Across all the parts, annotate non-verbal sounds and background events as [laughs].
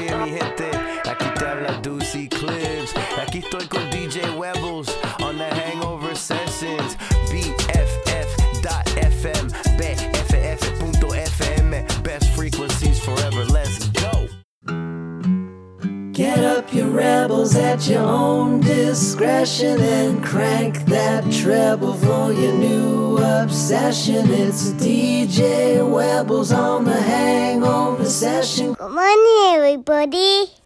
Oye, mi gente, aquí te habla Deucey Clips. Aquí estoy con DJ Webbles on the Hangover Sessions. Your rebels at your own discretion and crank that treble for your new obsession. It's DJ Webbles on the hangover session. Good morning, everybody.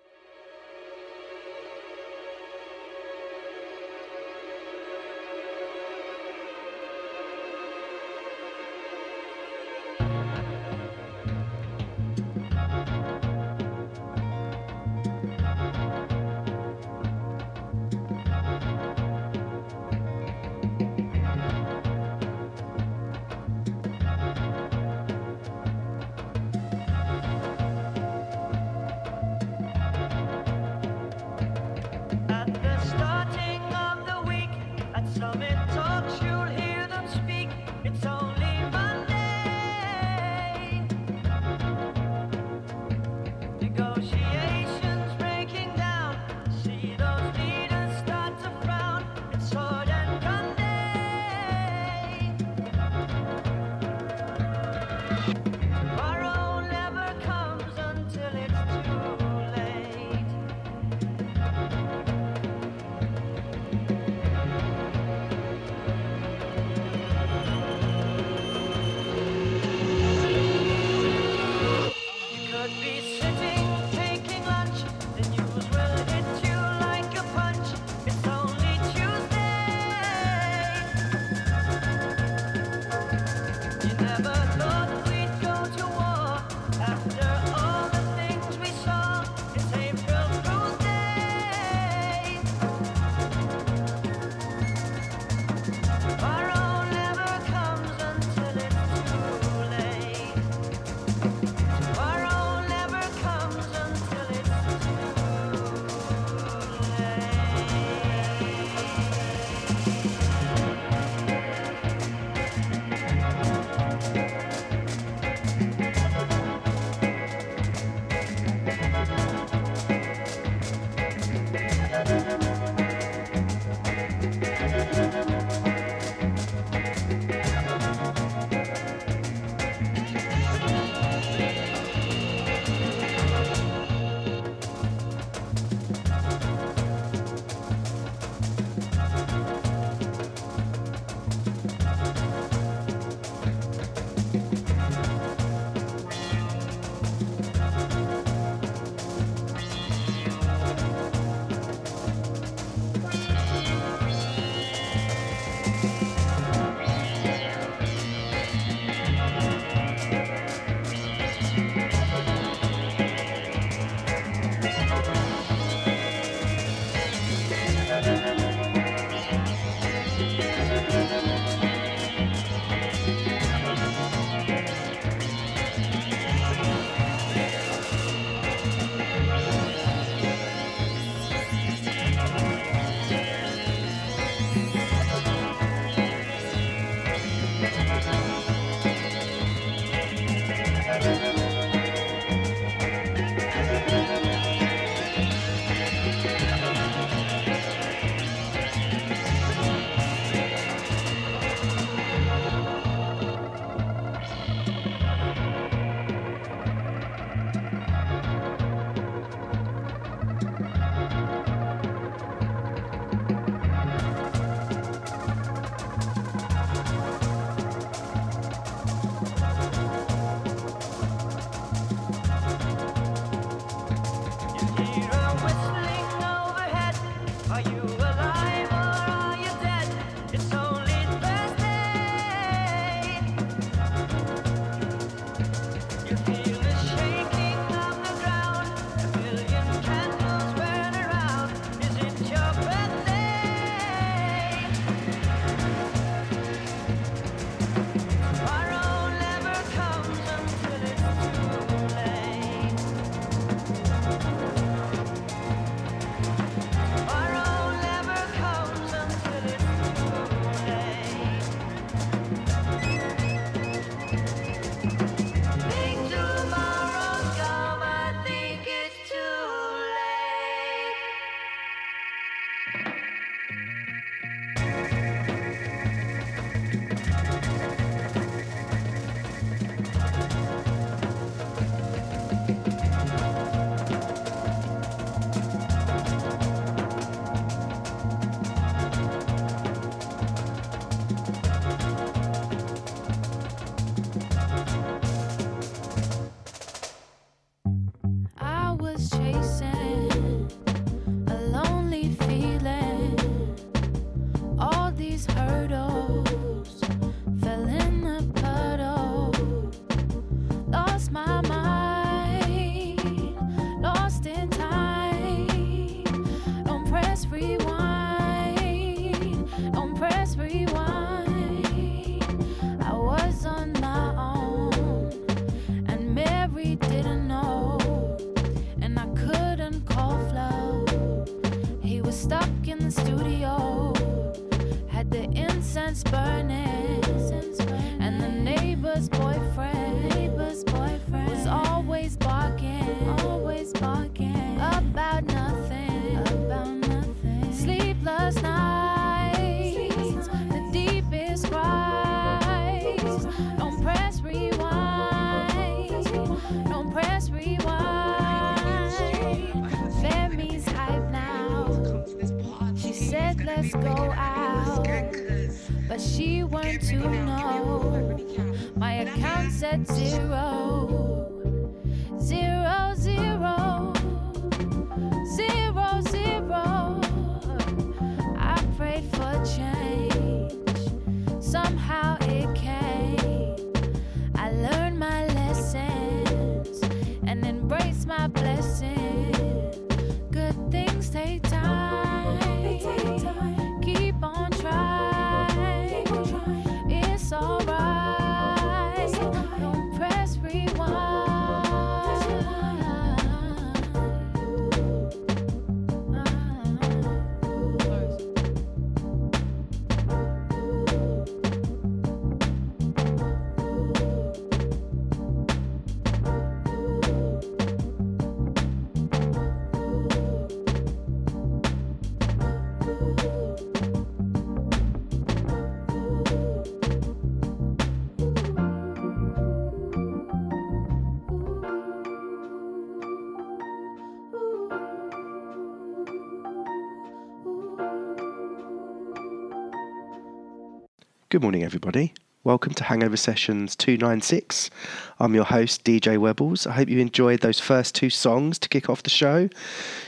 Good morning, everybody. Welcome to Hangover Sessions 296. I'm your host, DJ Webbles. I hope you enjoyed those first two songs to kick off the show.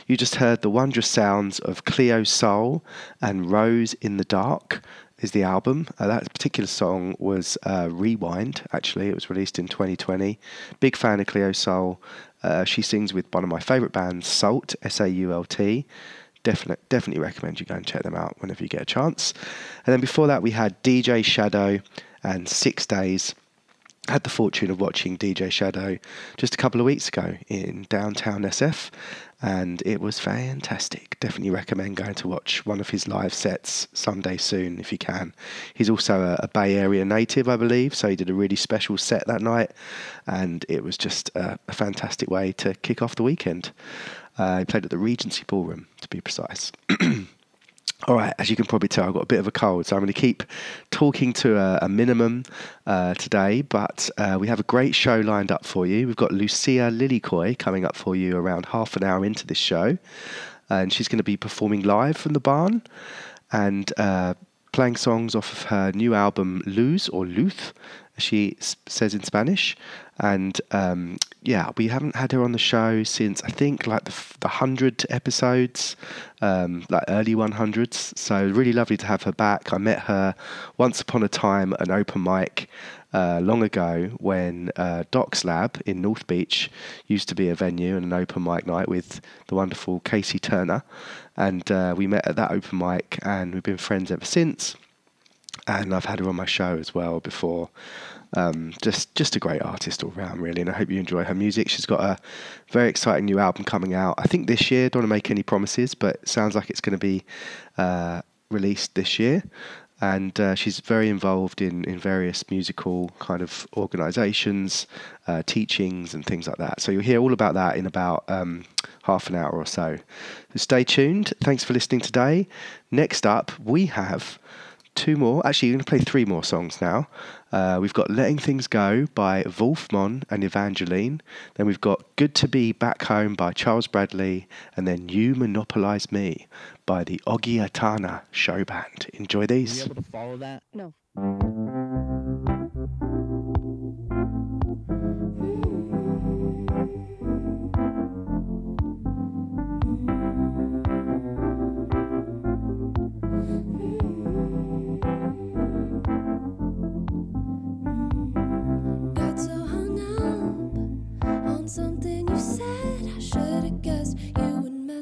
You just heard the wondrous sounds of Cleo Sol and Rose in the Dark is the album. Uh, that particular song was uh, Rewind, actually. It was released in 2020. Big fan of Cleo Sol. Uh, she sings with one of my favourite bands, Sault, S A U L T definitely definitely recommend you go and check them out whenever you get a chance. And then before that, we had DJ Shadow and Six Days. I had the fortune of watching DJ Shadow just a couple of weeks ago in downtown SF, and it was fantastic. Definitely recommend going to watch one of his live sets someday soon if you can. He's also a, a Bay Area native, I believe, so he did a really special set that night, and it was just a, a fantastic way to kick off the weekend. Uh, he played at the Regency Ballroom, to be precise. [clears throat] All right, as you can probably tell, I've got a bit of a cold, so I'm going to keep talking to a, a minimum uh, today. But uh, we have a great show lined up for you. We've got Lucia Lilikoi coming up for you around half an hour into this show, and she's going to be performing live from the barn and uh, playing songs off of her new album Luz or Luth, as she says in Spanish. And um, yeah, we haven't had her on the show since I think like the the hundred episodes, um, like early one hundreds. So really lovely to have her back. I met her once upon a time at an open mic. Uh, long ago, when uh, Docs Lab in North Beach used to be a venue and an open mic night with the wonderful Casey Turner, and uh, we met at that open mic, and we've been friends ever since. And I've had her on my show as well before. Um, just just a great artist all round, really, and I hope you enjoy her music. She's got a very exciting new album coming out. I think this year. Don't want to make any promises, but sounds like it's going to be uh, released this year. And uh, she's very involved in, in various musical kind of organisations, uh, teachings, and things like that. So you'll hear all about that in about um, half an hour or so. So stay tuned. Thanks for listening today. Next up, we have two more. Actually, you're going to play three more songs now. Uh, we've got Letting Things Go by Wolfmon and Evangeline. Then we've got Good to Be Back Home by Charles Bradley. And then You Monopolize Me by the Ogiatana Show Band. Enjoy these. Are you able to follow that? No.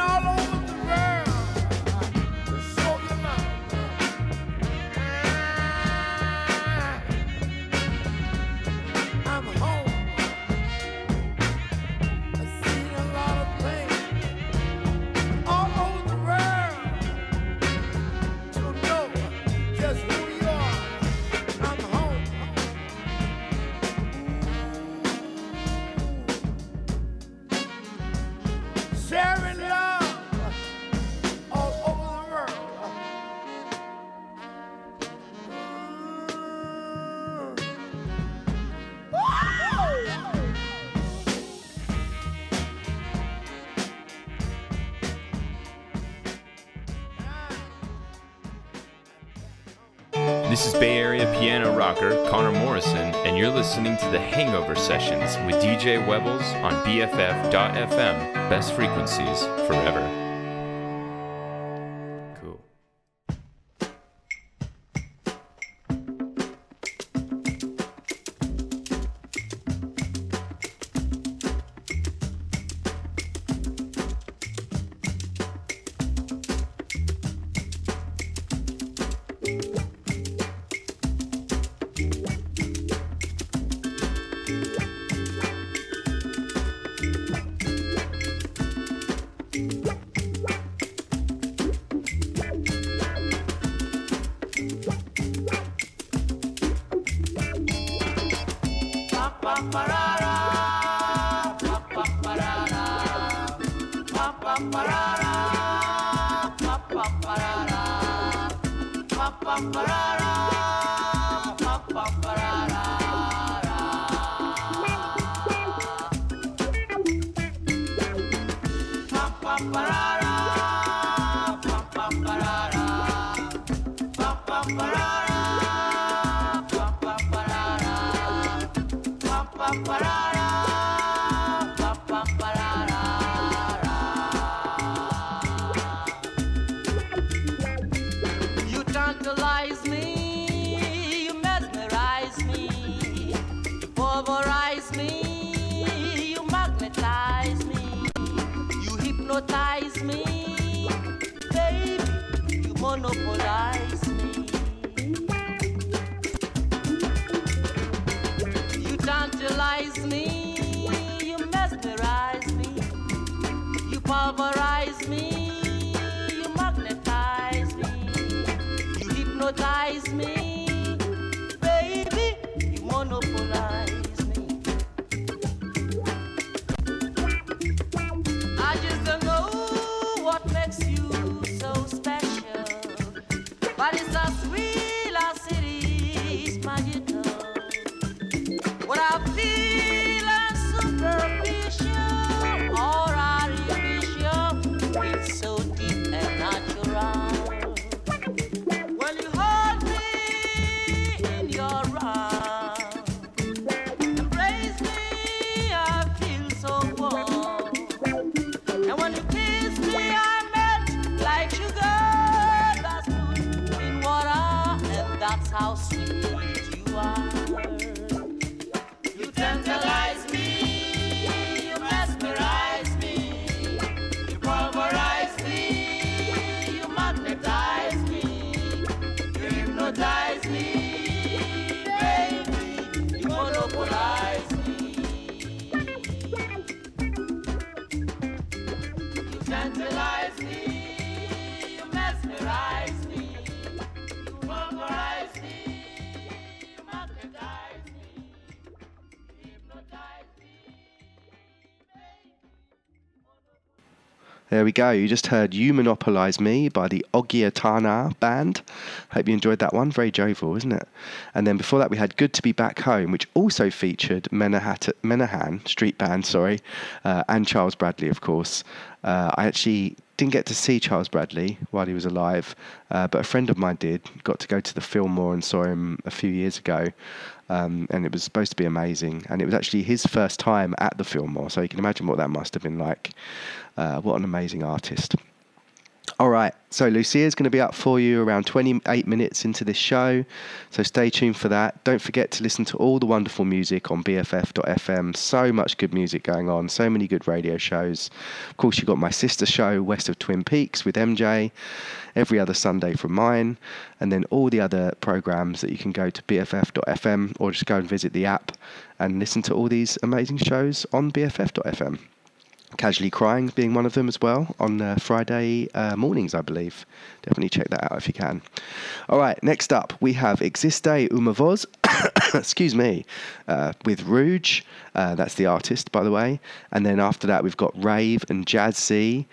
all over This is Bay Area piano rocker Connor Morrison, and you're listening to the Hangover Sessions with DJ Webbles on BFF.FM. Best frequencies forever. There we go. You just heard You Monopolize Me by the Ogiatana Band. Hope you enjoyed that one. Very jovial, isn't it? And then before that, we had Good to Be Back Home, which also featured Menahat- Menahan, street band, sorry, uh, and Charles Bradley, of course. Uh, I actually didn't get to see Charles Bradley while he was alive, uh, but a friend of mine did. Got to go to the Fillmore and saw him a few years ago. Um, and it was supposed to be amazing. And it was actually his first time at the Fillmore, so you can imagine what that must have been like. Uh, what an amazing artist. All right, so Lucia is going to be up for you around 28 minutes into this show, so stay tuned for that. Don't forget to listen to all the wonderful music on BFF.fm. So much good music going on, so many good radio shows. Of course, you've got my sister show, West of Twin Peaks, with MJ, every other Sunday from mine, and then all the other programs that you can go to BFF.fm or just go and visit the app and listen to all these amazing shows on BFF.fm. Casually Crying being one of them as well on uh, Friday uh, mornings, I believe. Definitely check that out if you can. All right, next up we have Existe Uma Voz, [coughs] excuse me, uh, with Rouge. Uh, that's the artist, by the way. And then after that we've got Rave and JazzZ.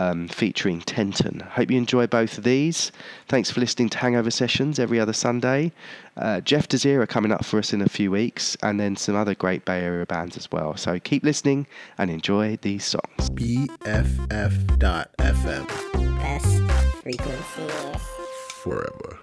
Um, featuring Tenton. Hope you enjoy both of these. Thanks for listening to Hangover Sessions every other Sunday. Uh, Jeff Desira coming up for us in a few weeks, and then some other great Bay Area bands as well. So keep listening and enjoy these songs. BFF.FM Best frequencies. forever.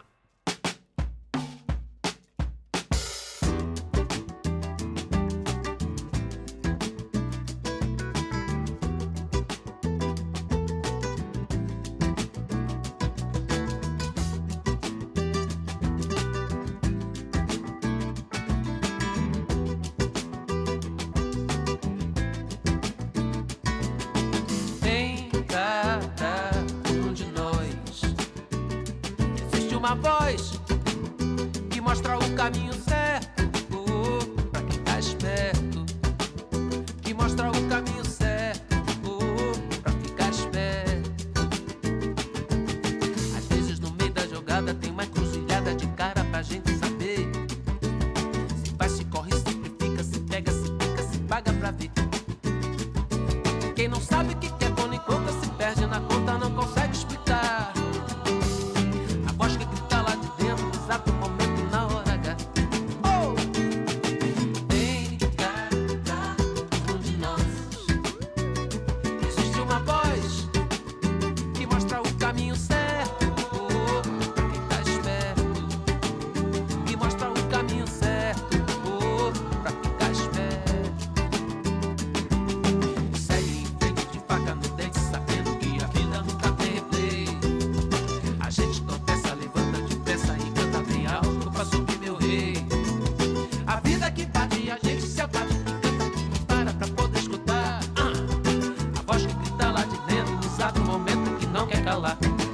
Não quer calar.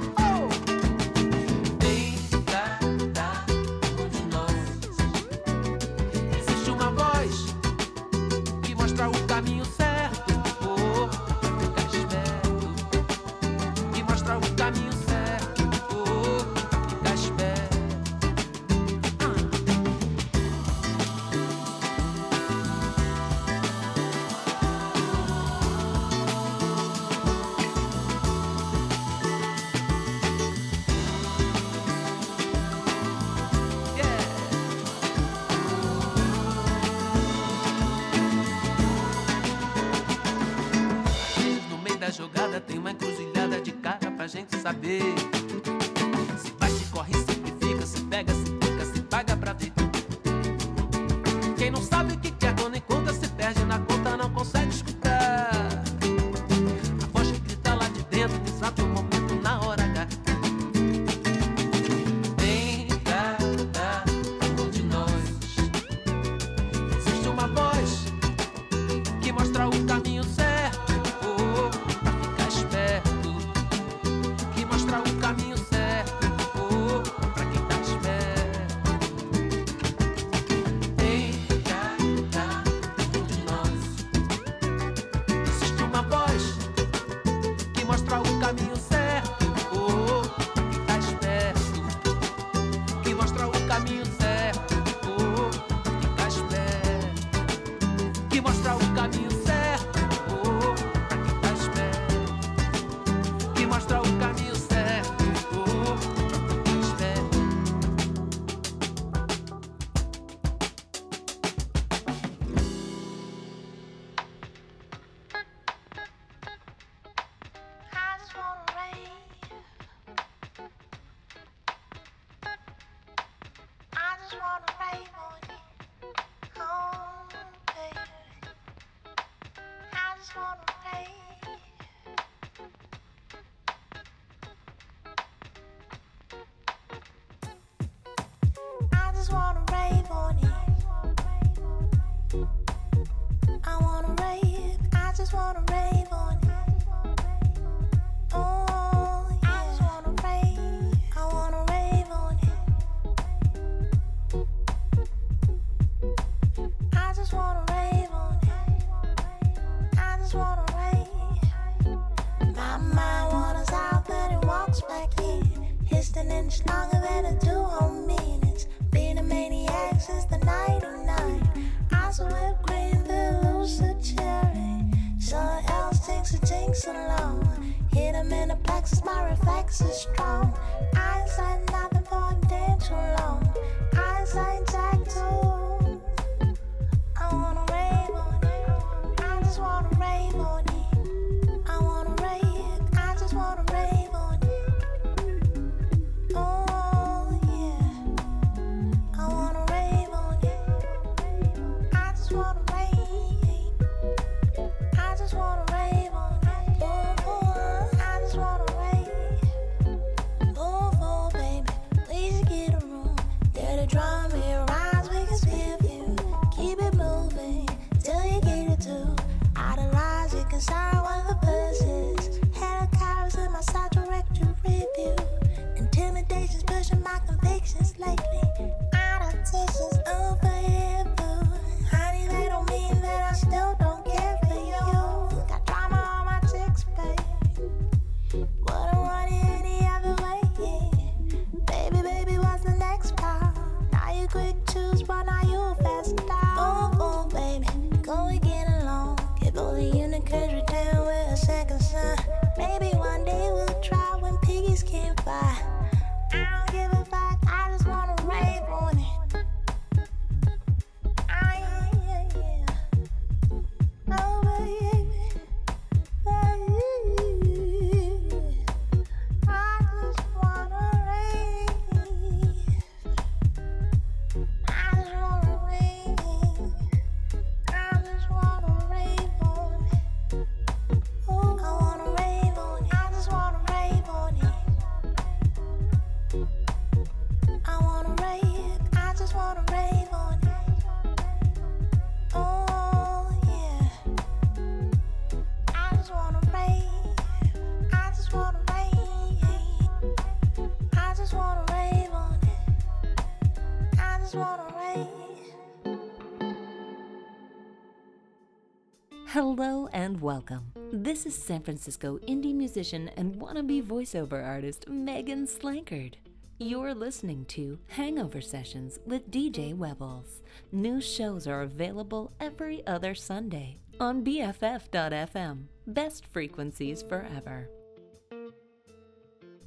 Welcome. This is San Francisco indie musician and wannabe voiceover artist Megan Slankard. You're listening to Hangover Sessions with DJ Webbles. New shows are available every other Sunday on BFF.fm. Best frequencies forever.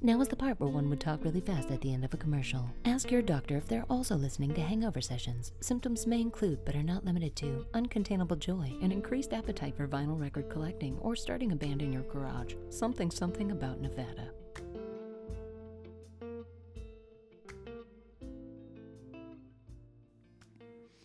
Now is the part where one would talk really fast at the end of a commercial. Ask your doctor if they're also listening to hangover sessions. Symptoms may include, but are not limited to, uncontainable joy, an increased appetite for vinyl record collecting, or starting a band in your garage. Something something about Nevada.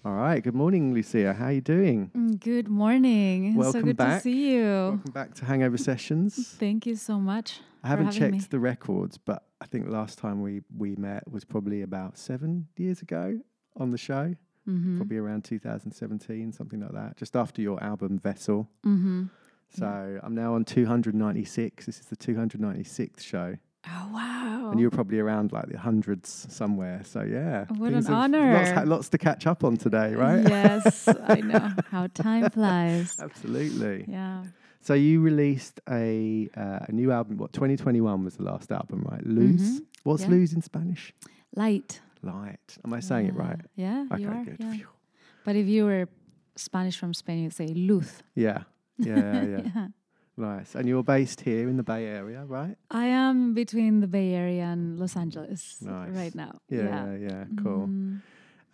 All right. Good morning, Lucia. How are you doing? Mm, Good morning. Welcome so good back. to see you. Welcome back to Hangover Sessions. Thank you so much. I haven't checked me. the records, but I think last time we we met was probably about seven years ago on the show. Mhm. Probably around 2017, something like that. Just after your album Vessel. Mhm. So I'm now on 296. This is the 296th show. Oh wow! And you were probably around like the hundreds somewhere. So yeah. What an honor. Lots, ha- lots to catch up on today, right? Yes, I know [laughs] how time flies. Absolutely. Yeah. So you released a uh, a new album. What 2021 was the last album, right? Luz. Mhm. What's Yeah. luz in Spanish? Light. Light. Am I saying it right? Yeah, Okay, are. good. Yeah. But if you were Spanish from Spain, you'd say luz. [laughs] Yeah. Yeah, yeah. Yeah. Nice. And you're based here in the Bay Area, right? I am between the Bay Area and Los Angeles Nice. right now. Yeah, yeah, yeah. Cool. Mhm.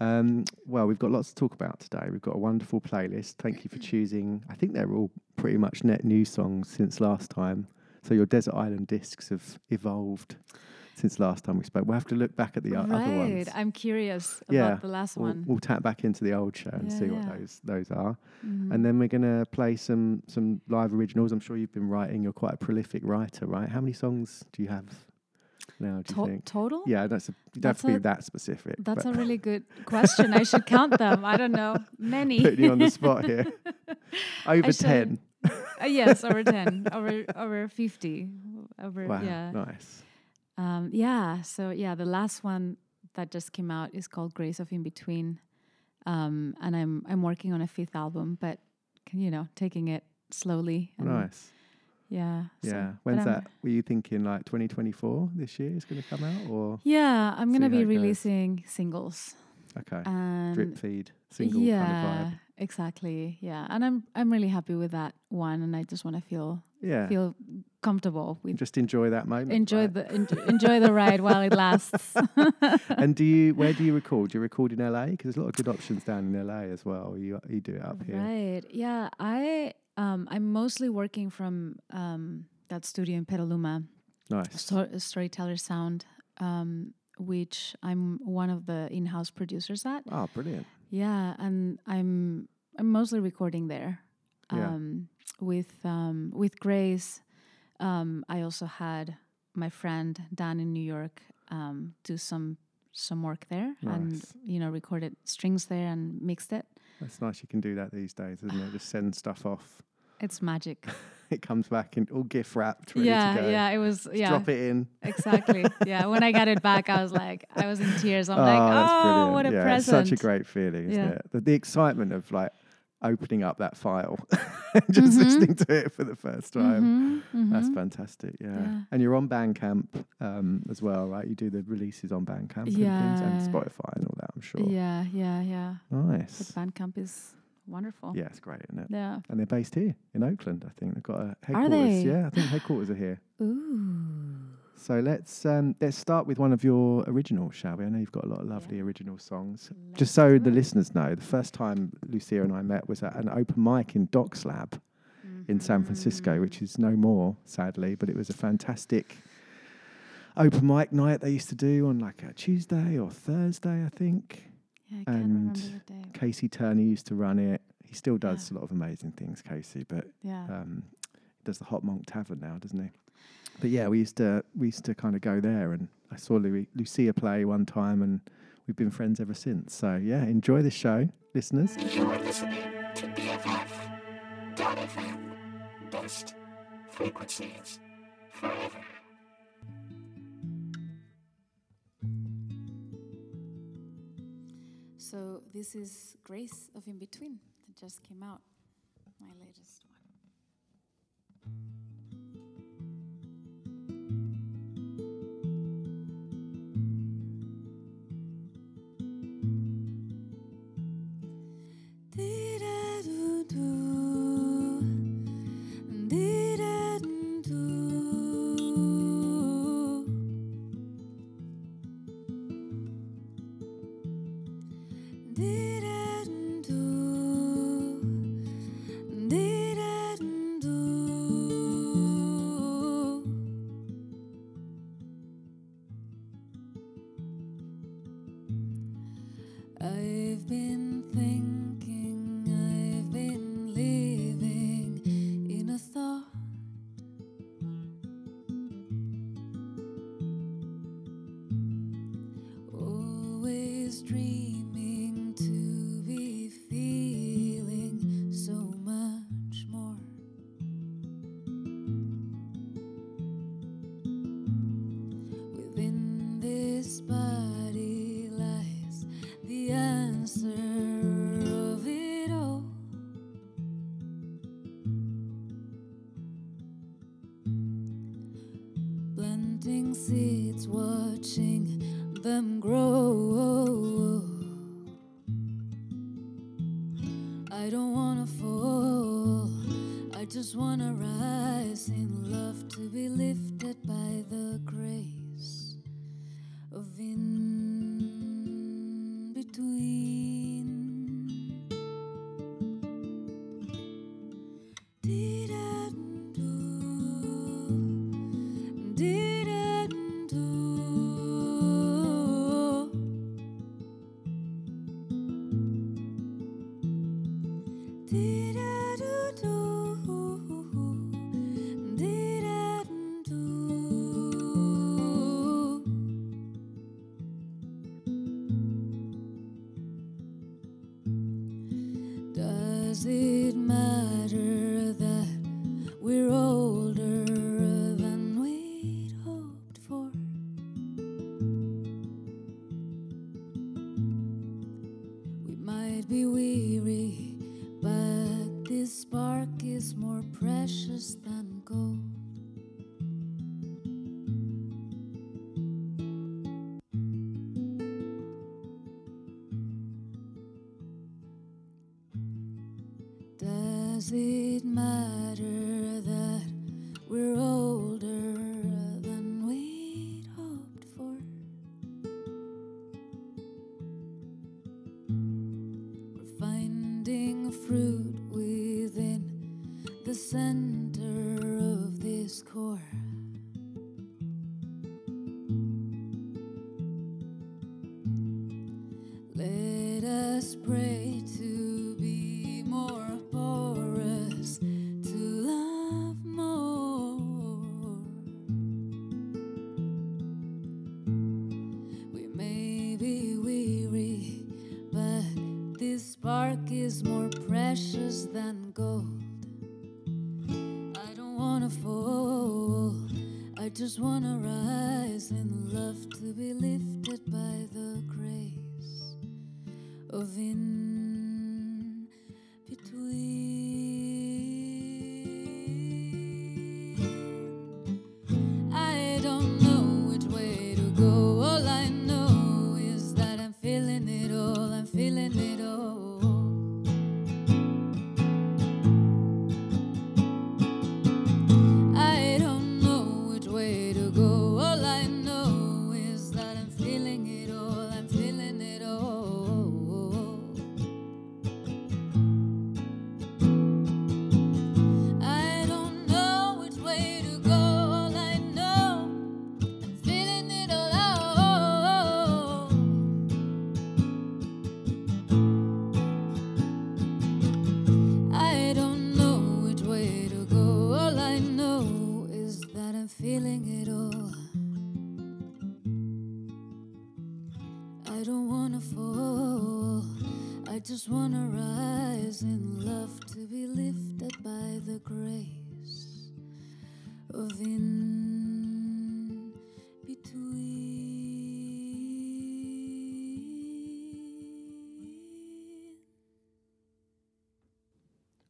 Um, well, we've got lots to talk about today. We've got a wonderful playlist. Thank you for choosing. I think they're all pretty much net new songs since last time. So your Desert Island discs have evolved since last time we spoke. We'll have to look back at the o- other ones. Right. I'm curious about yeah, the last we'll, one. We'll tap back into the old show and Yeah, see what those those are, Mhm. and then we're gonna play some some live originals. I'm sure you've been writing. You're quite a prolific writer, right? How many songs do you have now? Do you think? total? Yeah, that's a, you don't have That's to be that specific. That's a really good question. I should count them. I don't know. Many. [laughs] putting you on the spot here. [laughs] Over ten. Uh, yes, over 10, over over 50. Over Wow, yeah. nice. Um, yeah, so yeah, the last one that just came out is called Grace of In Between. Um, and I'm I'm working on a fifth album, but you know, taking it slowly. and- Nice. Yeah. Yeah. but When's I'm- that? Were you thinking like 2024 this year is going to come out or? Yeah, I'm gonna be it goes. releasing singles. Okay. And Drip feed, single yeah, kind of vibe. exactly. Yeah, and I'm I'm really happy with that one, and I just want to feel Yeah. feel comfortable with Just enjoy that moment. enjoy right? the enjoy, enjoy the ride while it lasts. [laughs] and do you? [laughs] Where do you record? Do you record in LA? Because there's a lot of good options down in LA as well. You you do it up here. Right. Yeah. I um I'm mostly working from um that studio in Petaluma, Nice. Stor- Storyteller Sound, um, which I'm one of the in-house producers at. Oh, brilliant. Yeah, and I'm I'm mostly recording there. Yeah. Um, with um, with Grace, um, I also had my friend Dan in New York um, do some some work there and you know recorded strings there and mixed it. That's nice. You can do that these days, isn't it? Just send stuff off. It's magic. [laughs] It comes back in all gift wrapped, ready yeah, to go. yeah, it was Just yeah. Drop it in. Exactly. [laughs] yeah. When I got it back, I was like, I was in tears. I'm oh, like, that's oh, brilliant. what a yeah, present. It's such a great feeling, isn't Yeah. it? The, the excitement of like opening up that file and [laughs] just Mhm. listening to it for the first time. Mhm, That's mhm. fantastic. Yeah. Yeah. And you're on Bandcamp um, as well, right? You do the releases on Bandcamp and things and Spotify and all that, I'm sure. Yeah, yeah, yeah. Nice. But Bandcamp is wonderful. Yeah, it's great, isn't it? Yeah. And they're based here in Oakland, I think. They've got a Are headquarters. they? Yeah, I think headquarters are here. Ooh. So let's um, let's start with one of your originals, shall we? I know you've got a lot of lovely original songs. Just so the listeners know, the first time Lucia and I met was at an open mic in Doc's Lab in San Francisco, which is no more, sadly, but it was a fantastic open mic night they used to do on like a Tuesday or Thursday, I think. Yeah, I can't and remember the day. Casey Turner used to run it. He still does a lot of amazing things, Casey, but Yeah. um, he does the Hot Monk Tavern now, doesn't he? But yeah, we used to we used to kind of go there, and I saw Lu- Lucia play one time, and we've been friends ever since. So yeah, enjoy this show, listeners. You're listening to BFF. Best frequencies forever. So this is Grace of In Between that just came out. my latest one.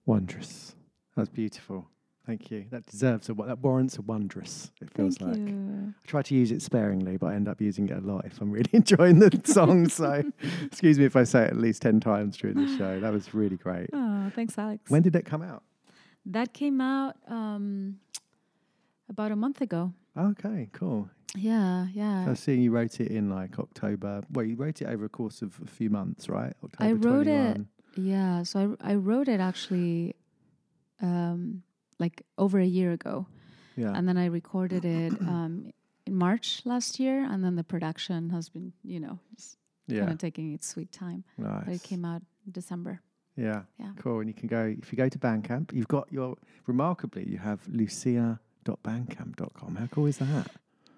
Wondrous. That's beautiful. Thank you. That deserves a that warrants a wondrous. It feels Thank like. you. I try to use it sparingly, but I end up using it a lot if I'm really [laughs] enjoying the song. So, [laughs] excuse me if I say it at least ten times during the show. That was really great. Oh, thanks, Alex. When did it come out? that came out um, about a month ago. Okay, cool. Yeah, So yeah. I see you wrote it in like October. Well, you wrote it over a course of a few months, right? October I wrote 21. it. Yeah, so I I wrote it actually, um, like over a year ago, Yeah. and then I recorded it [clears throat] um, in March last year, and then the production has been, you know, Yeah. kind of taking its sweet time. But Nice. it came out in December. Yeah. Yeah. Cool. And you can go if you go to Bandcamp, you've got your remarkably you have lucia.bandcamp.com. How cool is that?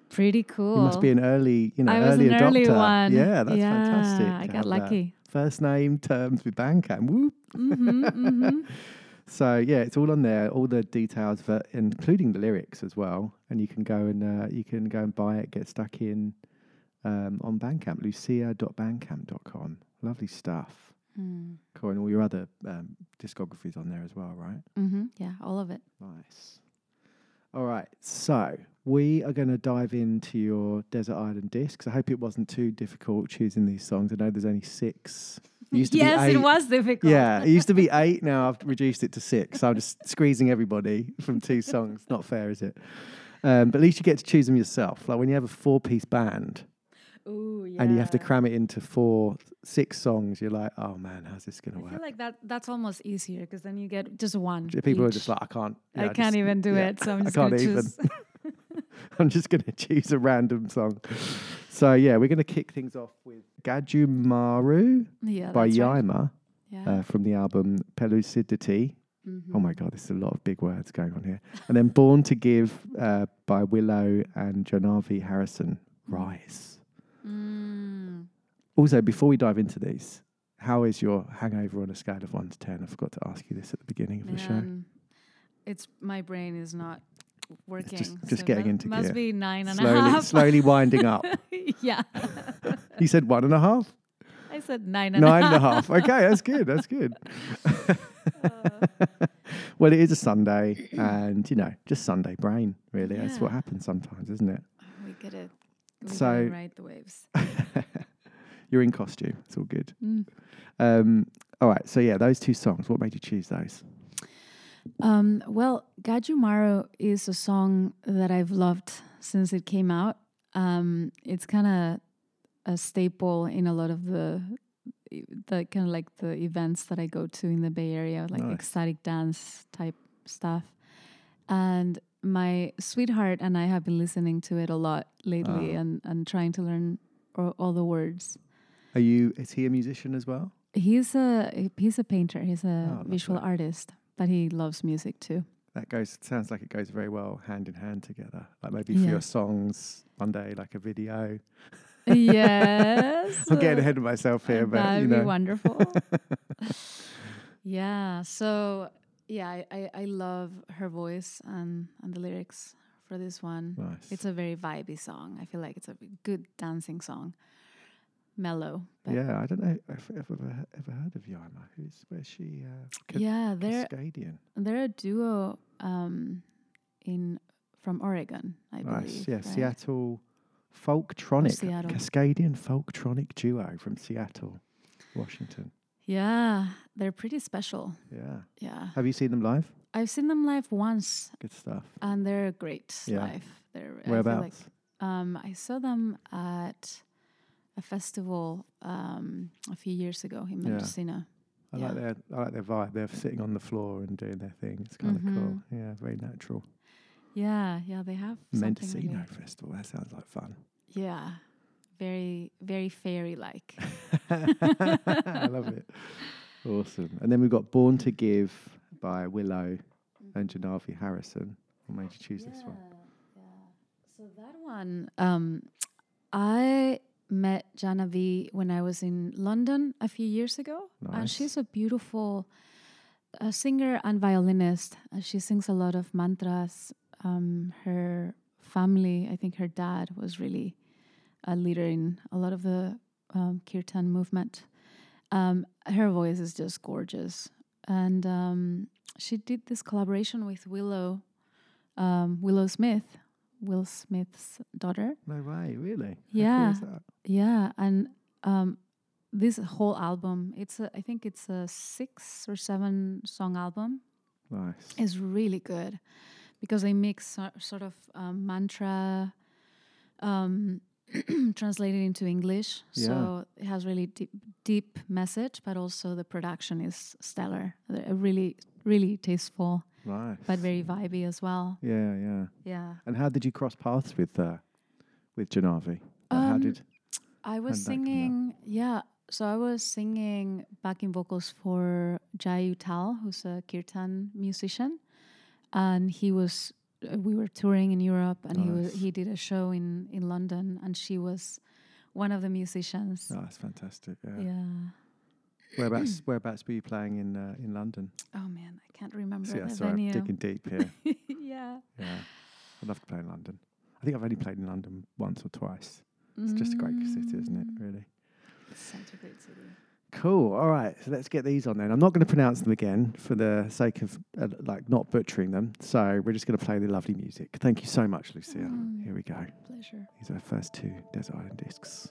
Pretty cool. You must be an early, you know, I was early an adopter. early one. Yeah, that's Yeah, fantastic. I got lucky. that. First name terms with Bandcamp. Whoop. hmm hmm [laughs] So yeah, it's all on there, all the details, for, including the lyrics as well. And you can go and uh, you can go and buy it, get stuck in um, on Bandcamp, lucia.bandcamp.com. Lovely stuff. Mm. Cool, and all your other um, discographies on there as well, right? Mm-hmm, Yeah, all of it. Nice. All right, so we are going to dive into your Desert Island discs. I hope it wasn't too difficult choosing these songs. I know there's only six. It used to be yes, it was difficult. Yeah, it used to be [laughs] eight. Now I've reduced it to six. I'm just squeezing everybody from two songs. Not fair, is it? Um, but at least you get to choose them yourself. Like when you have a four-piece band Ooh, yeah. and you have to cram it into four, six songs, you're like, oh man, how's this going to work? I feel like that that's almost easier because then you get just one. People are just like, I can't. I yeah, can't just- even do yeah, it, so I'm [laughs] I just can't gonna even. [laughs] [laughs] I'm just going to choose a random song. So yeah, we're going to kick things off with Gajumaru Yeah, by that's right. Yeah. uh, from the album Pellucidity. Mhm. Oh my god, there's a lot of big words going on here. And then Born to Give uh, by Willow and Jahnavi Harrison. Rise. Mm. Also, before we dive into these, how is your hangover on a scale of one to ten? I forgot to ask you this at the beginning of the show. It's my brain is not working. just so getting into must gear. be nine and a Slowly- half. slowly winding up. [laughs] yeah. You said one and a half? I said nine and a Nine half. and a half. Okay, that's good. That's good. [laughs] well, it is a Sunday, and you know, just Sunday brain. Really, that's what happens sometimes, isn't it? We get it. We So- ride the waves. [laughs] You're in costume. It's all good. Mm. Um, all right. So yeah, those two songs. What made you choose those? Um, well, Gajumaru is a song that I've loved since it came out. Um, it's kind of a staple in a lot of the the kind of like the events that I go to in the Bay Area, like Nice. ecstatic dance type stuff. And my sweetheart and I have been listening to it a lot lately, Ah. and and trying to learn all, all the words. Are you? Is he a musician as well? He's a he's a painter. He's a Oh, visual lovely. artist, but he loves music too. That goes. Sounds like it goes very well hand in hand together. Like maybe for your songs one day, like a video. yes. [laughs] I'm getting ahead of myself here, but That'd you know. be wonderful. [laughs] yeah. So yeah, I, I, I love her voice and, and the lyrics for this one. Nice. It's a very vibey song. I feel like it's a good dancing song. Mellow. Yeah, I don't know if I've ever, ever heard of Yaima. Who's where's she? Uh, Ca- yeah, they're Cascadian. they're a duo um in from Oregon, I Nice. believe. Yeah, right? Seattle Folktronic, Seattle. Cascadian Folktronic duo from Seattle, Washington. Yeah, they're pretty special. Yeah. Yeah. Have you seen them live? I've seen them live once Good stuff. and they're great Yeah. live. They're I Whereabouts? Like, um, I saw them at a festival um, a few years ago in Yeah. Mendocino. I Yeah. like their I like their vibe. They're sitting on the floor and doing their thing. It's kind of cool. Mhm. Yeah, very natural. Yeah, yeah, they have something Mendocino really- Festival. That sounds like fun. Yeah, very, very fairy-like. [laughs] I love it. Awesome. And then we've got Born to Give by Willow and Jahnavi Harrison. What made you choose this one? So that one, um, I met Janavi when I was in London a few years ago, and Nice. she's a beautiful uh, singer and violinist. Uh, she sings a lot of mantras. Um, her family, I think her dad was really a leader in a lot of the um, kirtan movement. Um, her voice is just gorgeous, and um, she did this collaboration with Willow, um, Willow Smith, Will Smith's daughter. No way, really? Cool Yeah, yeah, and um, this whole album, it's a, I think it's a six or seven song album. Nice. Is really good because they mix so, sort of um, mantra um, [clears throat] translated into English. Yeah. So it has really deep, deep message, but also the production is stellar. They're really, really tasteful, Nice. but very vibey as well. Yeah, yeah. Yeah. And how did you cross paths with uh, with Jahnavi? How Um, did? I was did that come about? singing, yeah. So I was singing backing vocals for Jai Uttal, who's a kirtan musician, and he was. We were touring in Europe, and he was he did a show in in London, and she was one of the musicians. Oh, that's fantastic. Yeah. Yeah. Whereabouts? [clears throat] whereabouts were you playing in uh, in London? Oh man, I can't remember See, yeah, sorry, venue. I'm digging deep [laughs] here. yeah. yeah, I'd love to play in London. I think I've only played in London once or twice. It's just a great city, isn't it? Mm. Really. Such a great city. Cool. All right. So let's get these on then. I'm not going to pronounce them again for the sake of uh, like not butchering them. So we're just going to play the lovely music. Thank you so much, Lucia. Mm. Here we go. Pleasure. These are the first two Desert Island discs.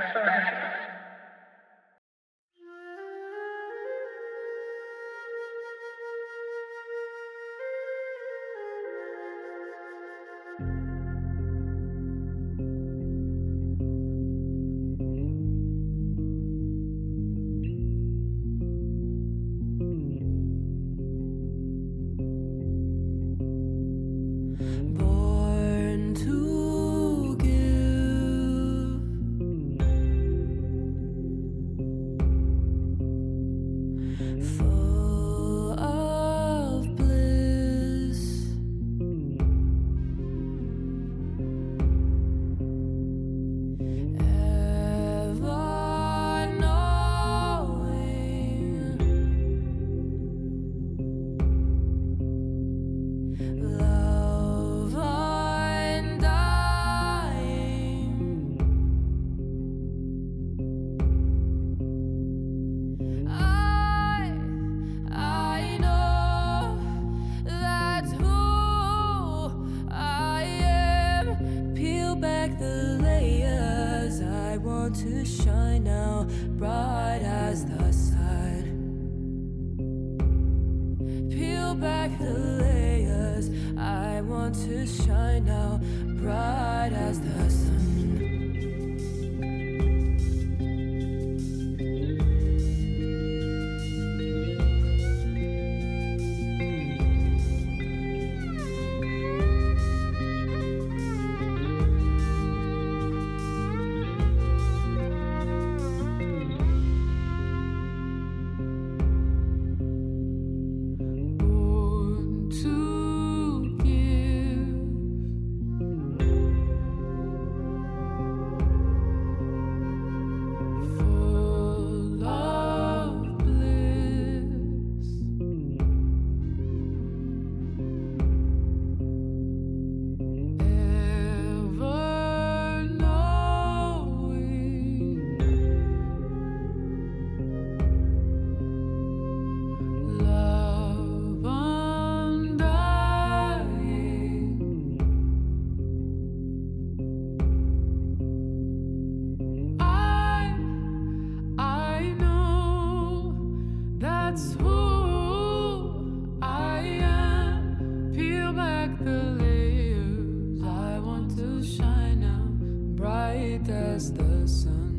past the sun.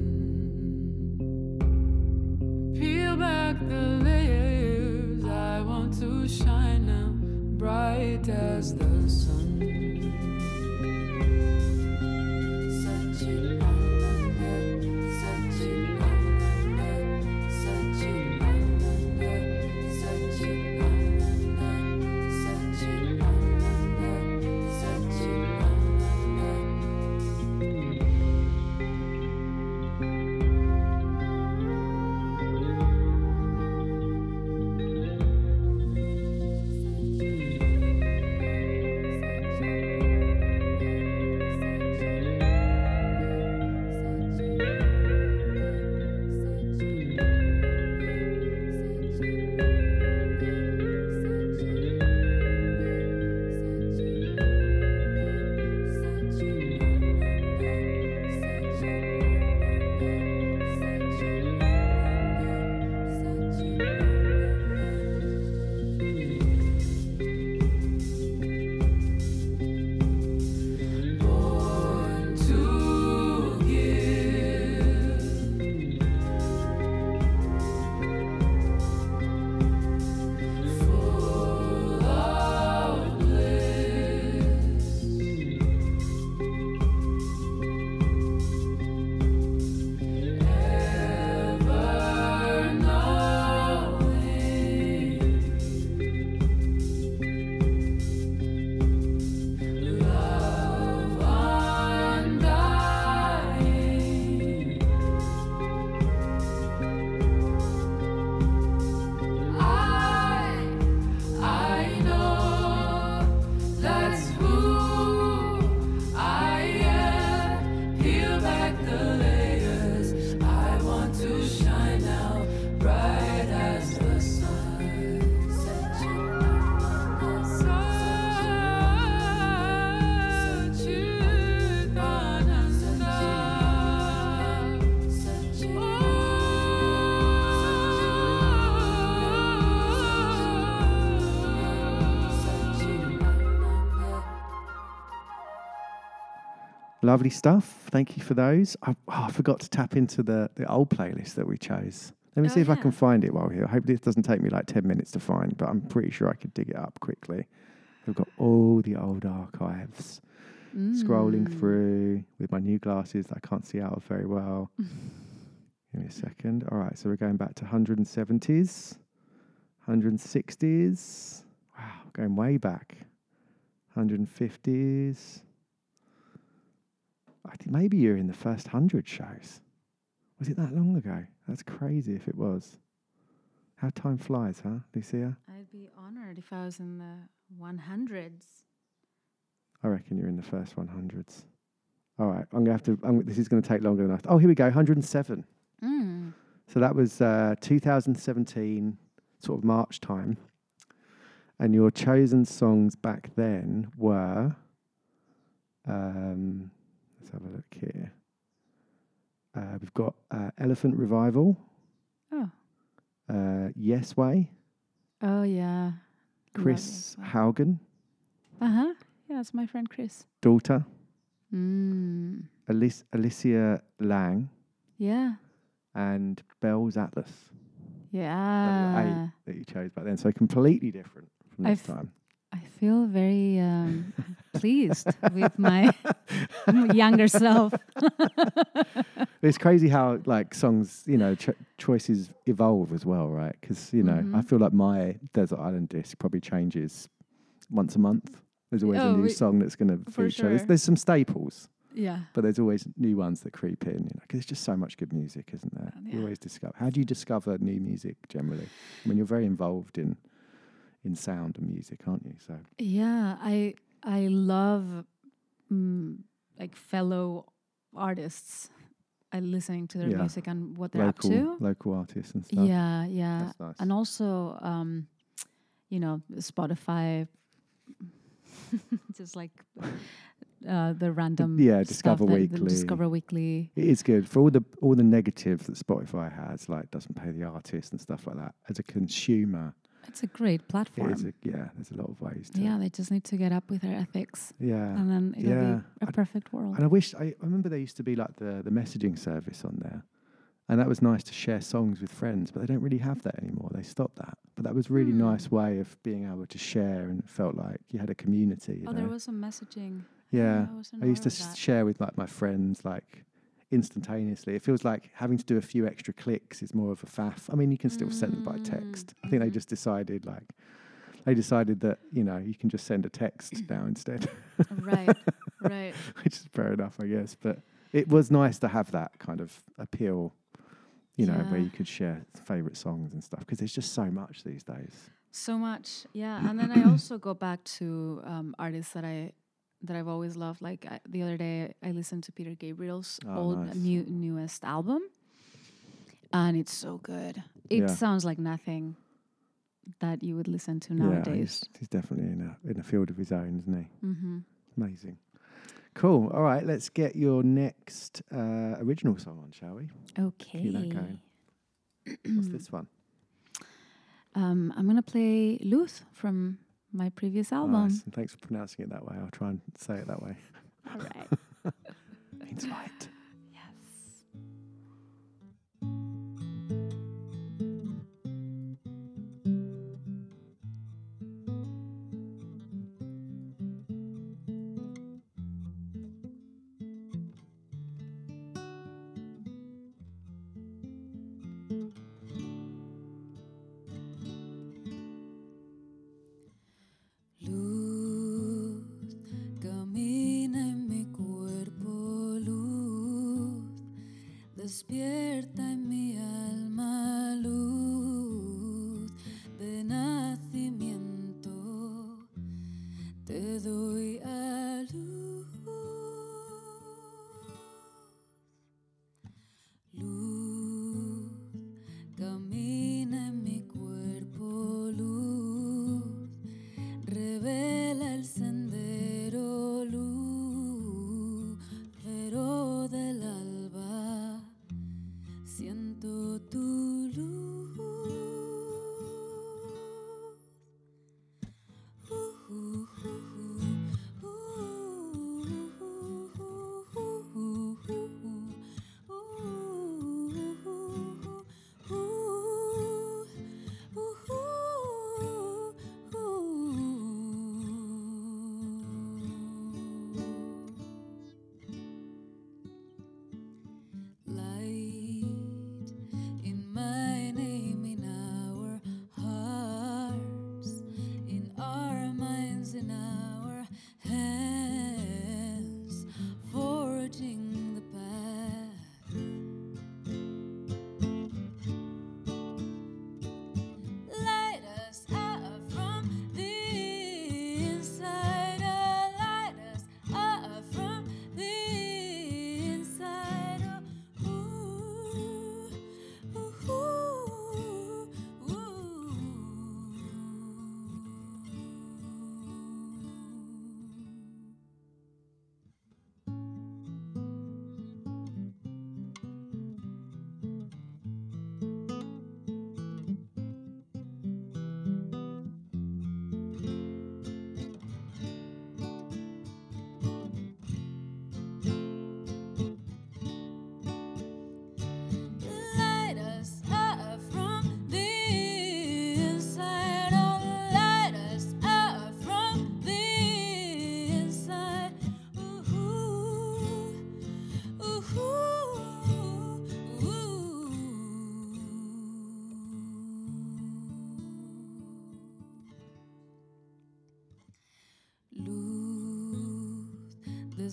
Peel back the layers, I want to shine now, bright as the Lovely stuff. Thank you for those. I, oh, I forgot to tap into the, the old playlist that we chose. Let me Oh, see if I can find it while we're here. Hopefully, it doesn't take me like 10 minutes to find, but I'm pretty sure I could dig it up quickly. We've got all the old archives. Scrolling Mm. through with my new glasses that I can't see out of very well. [laughs] Give me a second. All right, so we're going back to 170s, 160s. Wow, going way back. 150s. I think maybe you're in the first 100 shows. Was it that long ago? That's crazy if it was. How time flies, huh, Lucia? I'd be honored if I was in the 100s. I reckon you're in the first 100s. All right, I'm gonna have to. I'm, this is going to take longer than I. Oh, here we go. 107. Mm. So that was uh, 2017, sort of March time. And your chosen songs back then were. Um, have a look here. Uh, we've got uh, Elephant Revival. Oh. Uh, yes Way. Oh, yeah. Chris Haugen. Uh huh. Yeah, it's my friend Chris. Daughter. Mm. Alicia Lang. Yeah. And Bells Atlas. Yeah. that you chose back then. So completely different from I this f- time. I feel very um, pleased with my [laughs] younger self. [laughs] It's crazy how like songs, you know, ch- choices evolve as well, right? Because you know, I Mhm. feel like my Desert Island disc probably changes once a month. There's always Oh, a new we- song that's going to feature. There's, sure. there's some staples, Yeah. but there's always new ones that creep in. You know, because there's just so much good music, isn't there? You always discover. How do you discover new music generally? I mean, you're very involved in in sound and music, aren't you? So Yeah, I I love mm, like fellow artists. I listening to their Yeah. music and what they're local up to. local artists and stuff. Yeah, yeah, nice. and also um, you know Spotify, [laughs] just like uh, the random yeah, Discover Weekly. Discover Weekly. It is good for all the all the negatives that Spotify has, like doesn't pay the artist and stuff like that. As a consumer, It's a great platform. is a, yeah. There's a lot of ways to yeah, they just need to get up with their ethics. Yeah, and then it'll yeah. be a perfect world. And I wish I, I remember there used to be like the the messaging service on there, and that was nice to share songs with friends. But they don't really have that anymore. They stopped that. But that was a really Hmm. nice way of being able to share, and it felt like you had a community. Oh, know? there was some messaging. Yeah, I I used to aware of s- that. share with like my friends like instantaneously. It feels like having to do a few extra clicks is more of a faff. I mean, you can still send them by Mm, text. I think they just decided like they decided that you know you can just send a text [clears throat] now instead. Right, right. [laughs] Which is fair enough, I guess. But it was nice to have that kind of appeal. You know, where you could share favorite songs and stuff because there's just so much these days. So much, yeah. And then I [clears throat] also go back to um, artists that I that I've always loved. Like I, the other day, I listened to Peter Gabriel's Oh, old nice. new newest album, and it's so good. It Yeah. sounds like nothing that you would listen to Yeah, nowadays. he's, he's definitely in a in a field of his own, isn't he? hmm Amazing. Cool. All right, let's get your next uh, original song on, shall we? Okay. [clears throat] What's this one? Um, I'm gonna play Luth from my previous album. Nice. And thanks for pronouncing it that way. I'll try and say it that way. All right. [laughs] Means light.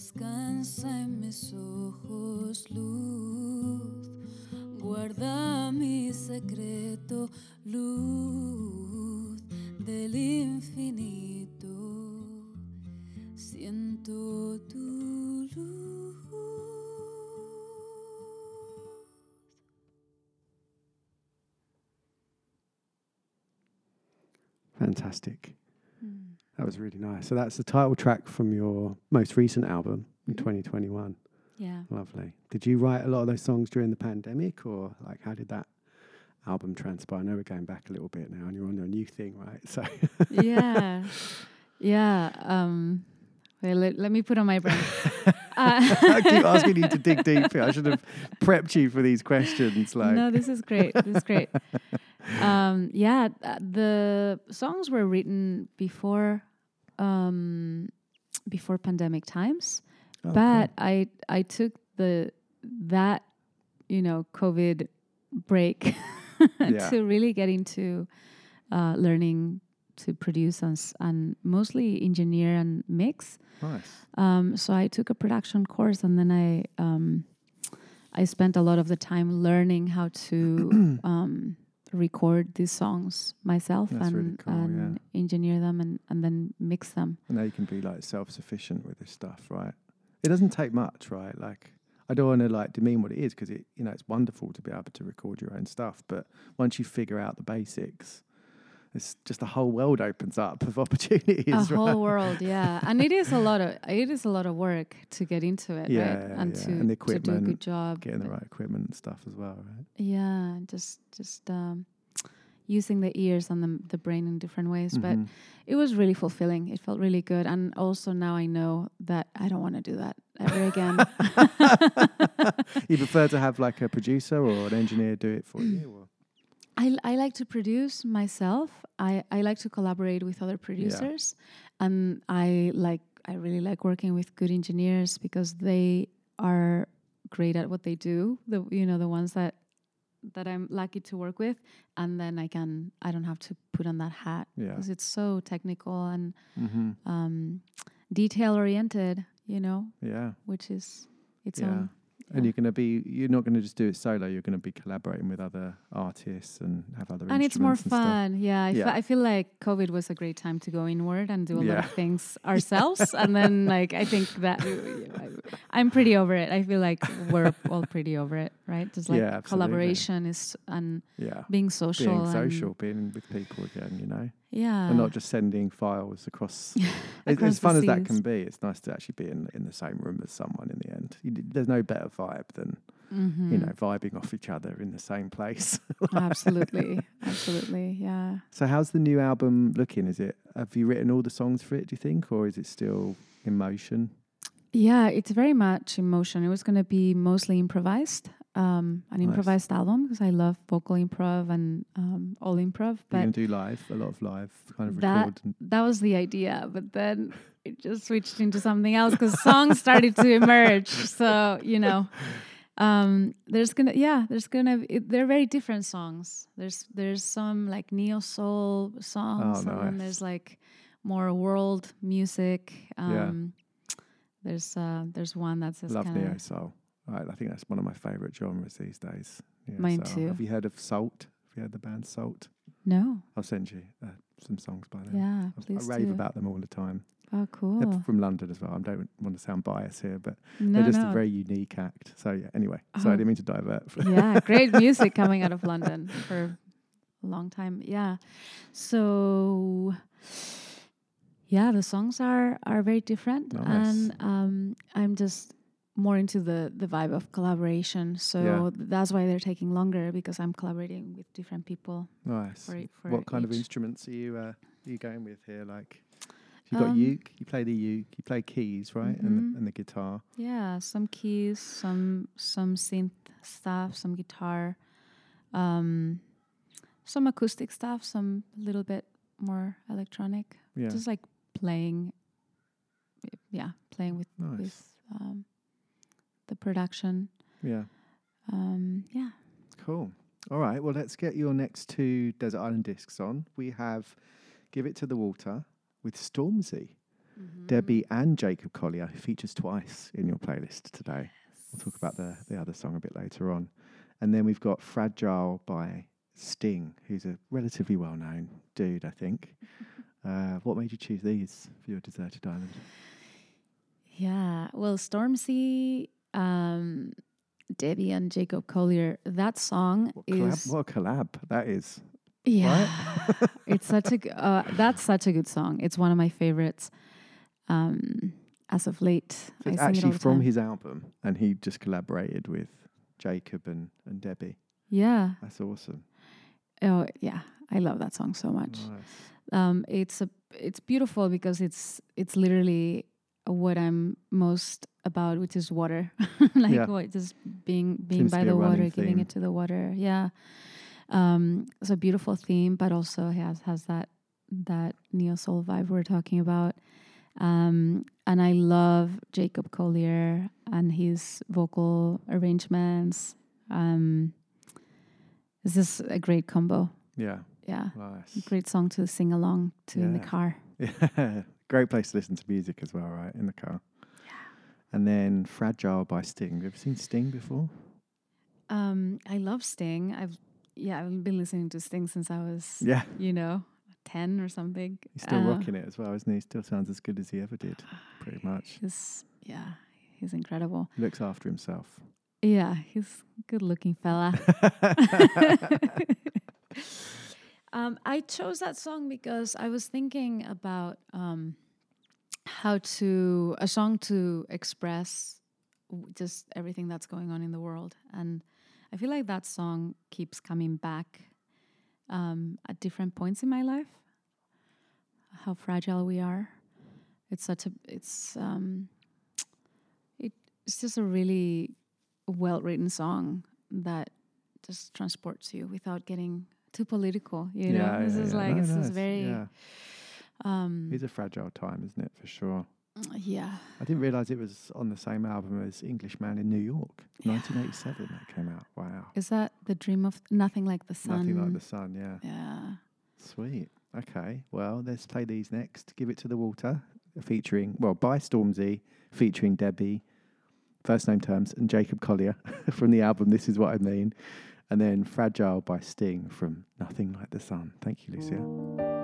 Piensa en mis ojos, luz. Guarda mi secreto, luz del infinito. Siento tu luz. Fantastic. Was really nice. So that's the title track from your most recent album in 2021. Yeah. Lovely. Did you write a lot of those songs during the pandemic, or like how did that album transpire? I know we're going back a little bit now, and you're on a new thing, right? So [laughs] yeah, yeah. Um, well, let, let me put on my brain. [laughs] Uh, I keep asking you to [laughs] dig deep. here. I should have prepped you for these questions. Like, no, this is great. This is great. um, yeah, uh, the songs were written before um, before pandemic times, Oh, but I I took the that you know COVID break [laughs] Yeah. to really get into uh, learning to produce and, and mostly engineer and mix. Nice. Um, so I took a production course, and then I um, I spent a lot of the time learning how to [clears throat] um, record these songs myself That's and, really cool, and engineer them and, and then mix them. And now you can be like self-sufficient with this stuff, right? It doesn't take much, right? Like I don't want to like demean what it is because it, you know, it's wonderful to be able to record your own stuff. But once you figure out the basics, it's just a whole world opens up of [laughs] opportunities. a right? whole world, yeah, and it is a [laughs] lot of it is a lot of work to get into it, yeah, right? And yeah. to, and the to do a equipment, good job. getting the right equipment and stuff as well, right? Yeah, just just um, using the ears and the the brain in different ways. But Mhm. it was really fulfilling. It felt really good, and also now I know that I don't want to do that ever again. [laughs] you prefer to have like a producer or an engineer do it for you? Or? I I like to produce myself. I I like to collaborate with other producers, and I like I really like working with good engineers because they are great at what they do. The you know the ones that that I'm lucky to work with, and then I can I don't have to put on that hat Yeah. because it's so technical and Mhm. um, detail oriented. You know, Yeah. which is its yeah. own. And you're going to be, you're not going to just do it solo. You're going to be collaborating with other artists and have other and it's more and stuff. fun. Yeah, I, Yeah. I feel like COVID was a great time to go inward and do a lot of [laughs] things ourselves. and then, like, I think that I'm pretty over it. I feel like we're all pretty over it, right? Just like Yeah, collaboration is and Yeah. being social, Being social, being with people again, you know? Yeah. And not just sending files across. [laughs] As- Across as fun as that can be, it's nice to actually be in, in the same room as someone in the end. You, d- there's no better vibe than, you Mhm. know, vibing off each other in the same place. [laughs] absolutely, absolutely, yeah. So, how's the new album looking? Is it, have you written all the songs for it, do you think, or is it still in motion? Yeah, it's very much in motion. It was going to be mostly improvised, um, an Nice. improvised album because I love vocal improv and um, all improv. But going to do live, a lot of live kind of that record. that was the idea, but then it just switched into something else because songs started to emerge. So you know, um, there's gonna yeah, there's gonna it, they're very different songs. There's there's some like neo soul songs, and then nice. there's like more world music. Yeah. Um, There's uh, there's one that's just Love neo soul. Right, I think that's one of my favourite genres these days. Neo Mine soul. too. Have you heard of Sault? Have you heard the band Sault? no. I'll send you uh, some songs by them. Yeah, I- please I rave do. about them all the time. Oh, cool. They're from London as well. I don't want to sound biased here, but No, they're just no. a very unique act. So yeah. Anyway, sorry, I Oh. didn't mean to divert. yeah, [laughs] great music coming out of London for a long time. Yeah. So yeah, the songs are are very different Nice. and um I'm just more into the the vibe of collaboration. So Yeah. that's why they're taking longer because I'm collaborating with different people. Nice. For, for what kind of instruments are you uh, are you going with here? Like, you got Um, uke. You play the uke. You play keys, right? And Mhm. the, and the guitar. Yeah, some keys, some some synth stuff, some guitar, um, some acoustic stuff, some a little bit more electronic. Yeah. Just like playing, yeah, playing with Nice. with um, the production. Yeah. Um, yeah. Cool. All right. Well, let's get your next two Desert Island discs on. We have "Give It to the Water" with Stormzy. Debbie and Jacob Collier, who features twice in your playlist today. We'll talk about the, the other song a bit later on. And then we've got Fragile by Sting, who's a relatively well known dude, I think. [laughs] uh, what made you choose these for your deserted island? Yeah. Well, Stormzy, um, Debbie, and Jacob Collier. That song Collab, is what a collab that is. Yeah. it's such a uh, that's such a good song. It's one of my favorites. Um, as of late, So it's it actually the from time. his album, and he just collaborated with Jacob and, and Debbie. Yeah. That's awesome. Oh yeah, I love that song so much. Um, it's a it's beautiful because it's it's literally what I'm most about, which is water. [laughs] like Yeah. what just being being Seems by the water, running giving it to the water. Yeah. Um, it's a beautiful theme, but also has has that that neo soul vibe we're talking about. Um, and I love Jacob Collier and his vocal arrangements. Um, this is a great combo. Yeah. Yeah. Nice. Great song to sing along to in the car. [laughs] Yeah. Great place to listen to music as well, right? In the car. Yeah. And then Fragile by Sting. Have you ever seen Sting before? Um, I love Sting. I've yeah, I've been listening to Sting since I was Yeah. you know, ten or something. He's still Uh, rocking it as well, isn't he? Still sounds as good as he ever did, pretty [sighs] much. He's yeah, he's incredible. Looks after himself. Yeah, he's a good looking fella. [laughs] [laughs] um, I chose that song because I was thinking about um, how to a song to express w- just everything that's going on in the world, and I feel like that song keeps coming back um, at different points in my life. How fragile we are. It's such a it's um, it, it's just a really well written song that just transports you without getting too political. You know, Yeah, this yeah, is yeah. like No, it's no, it's- very yeah. um It's a fragile time, isn't it? For sure. Yeah. I didn't realize it was on the same album as Englishman in New York, 1987. That came out. Wow. Is that the dream of nothing like the sun? Nothing like the sun. Yeah. Yeah. Sweet. Okay. Well, let's play these next. Give it to the water, featuring well by Stormzy, featuring Debbie, first name terms, and Jacob Collier [laughs] from the album This Is What I Mean, and then Fragile by Sting from Nothing Like the Sun. Thank you, Lucia.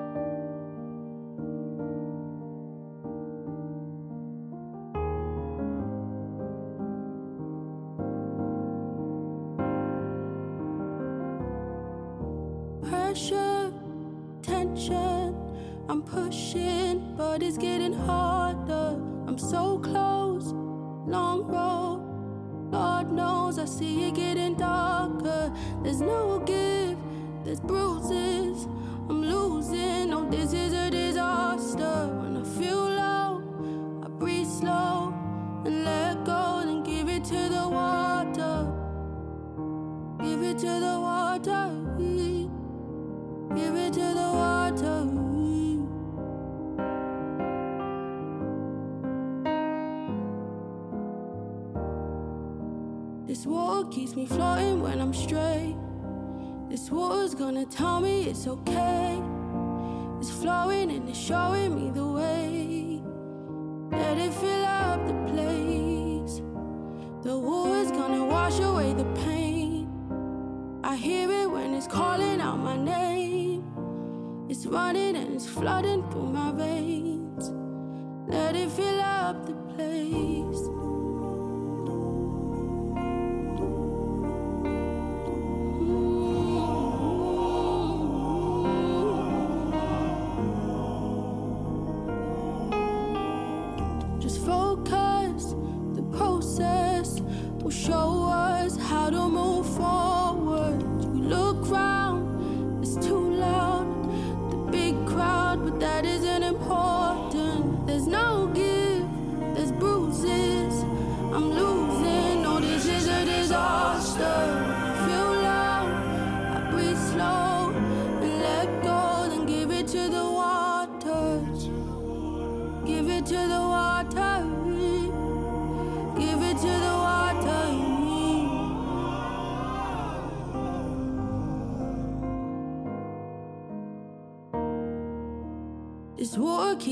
See it Gonna tell me it's okay. It's flowing and it's showing me the way. Let it fill up the place. The water's gonna wash away the pain. I hear it when it's calling out my name. It's running and it's flooding through my veins. Let it fill up the place.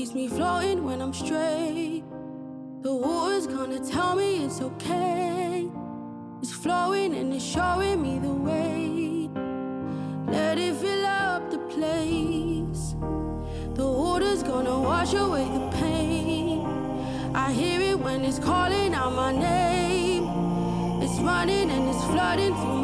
Keeps me floating when I'm straight. The water's gonna tell me it's okay. It's flowing and it's showing me the way. Let it fill up the place. The water's gonna wash away the pain. I hear it when it's calling out my name. It's running and it's flooding through my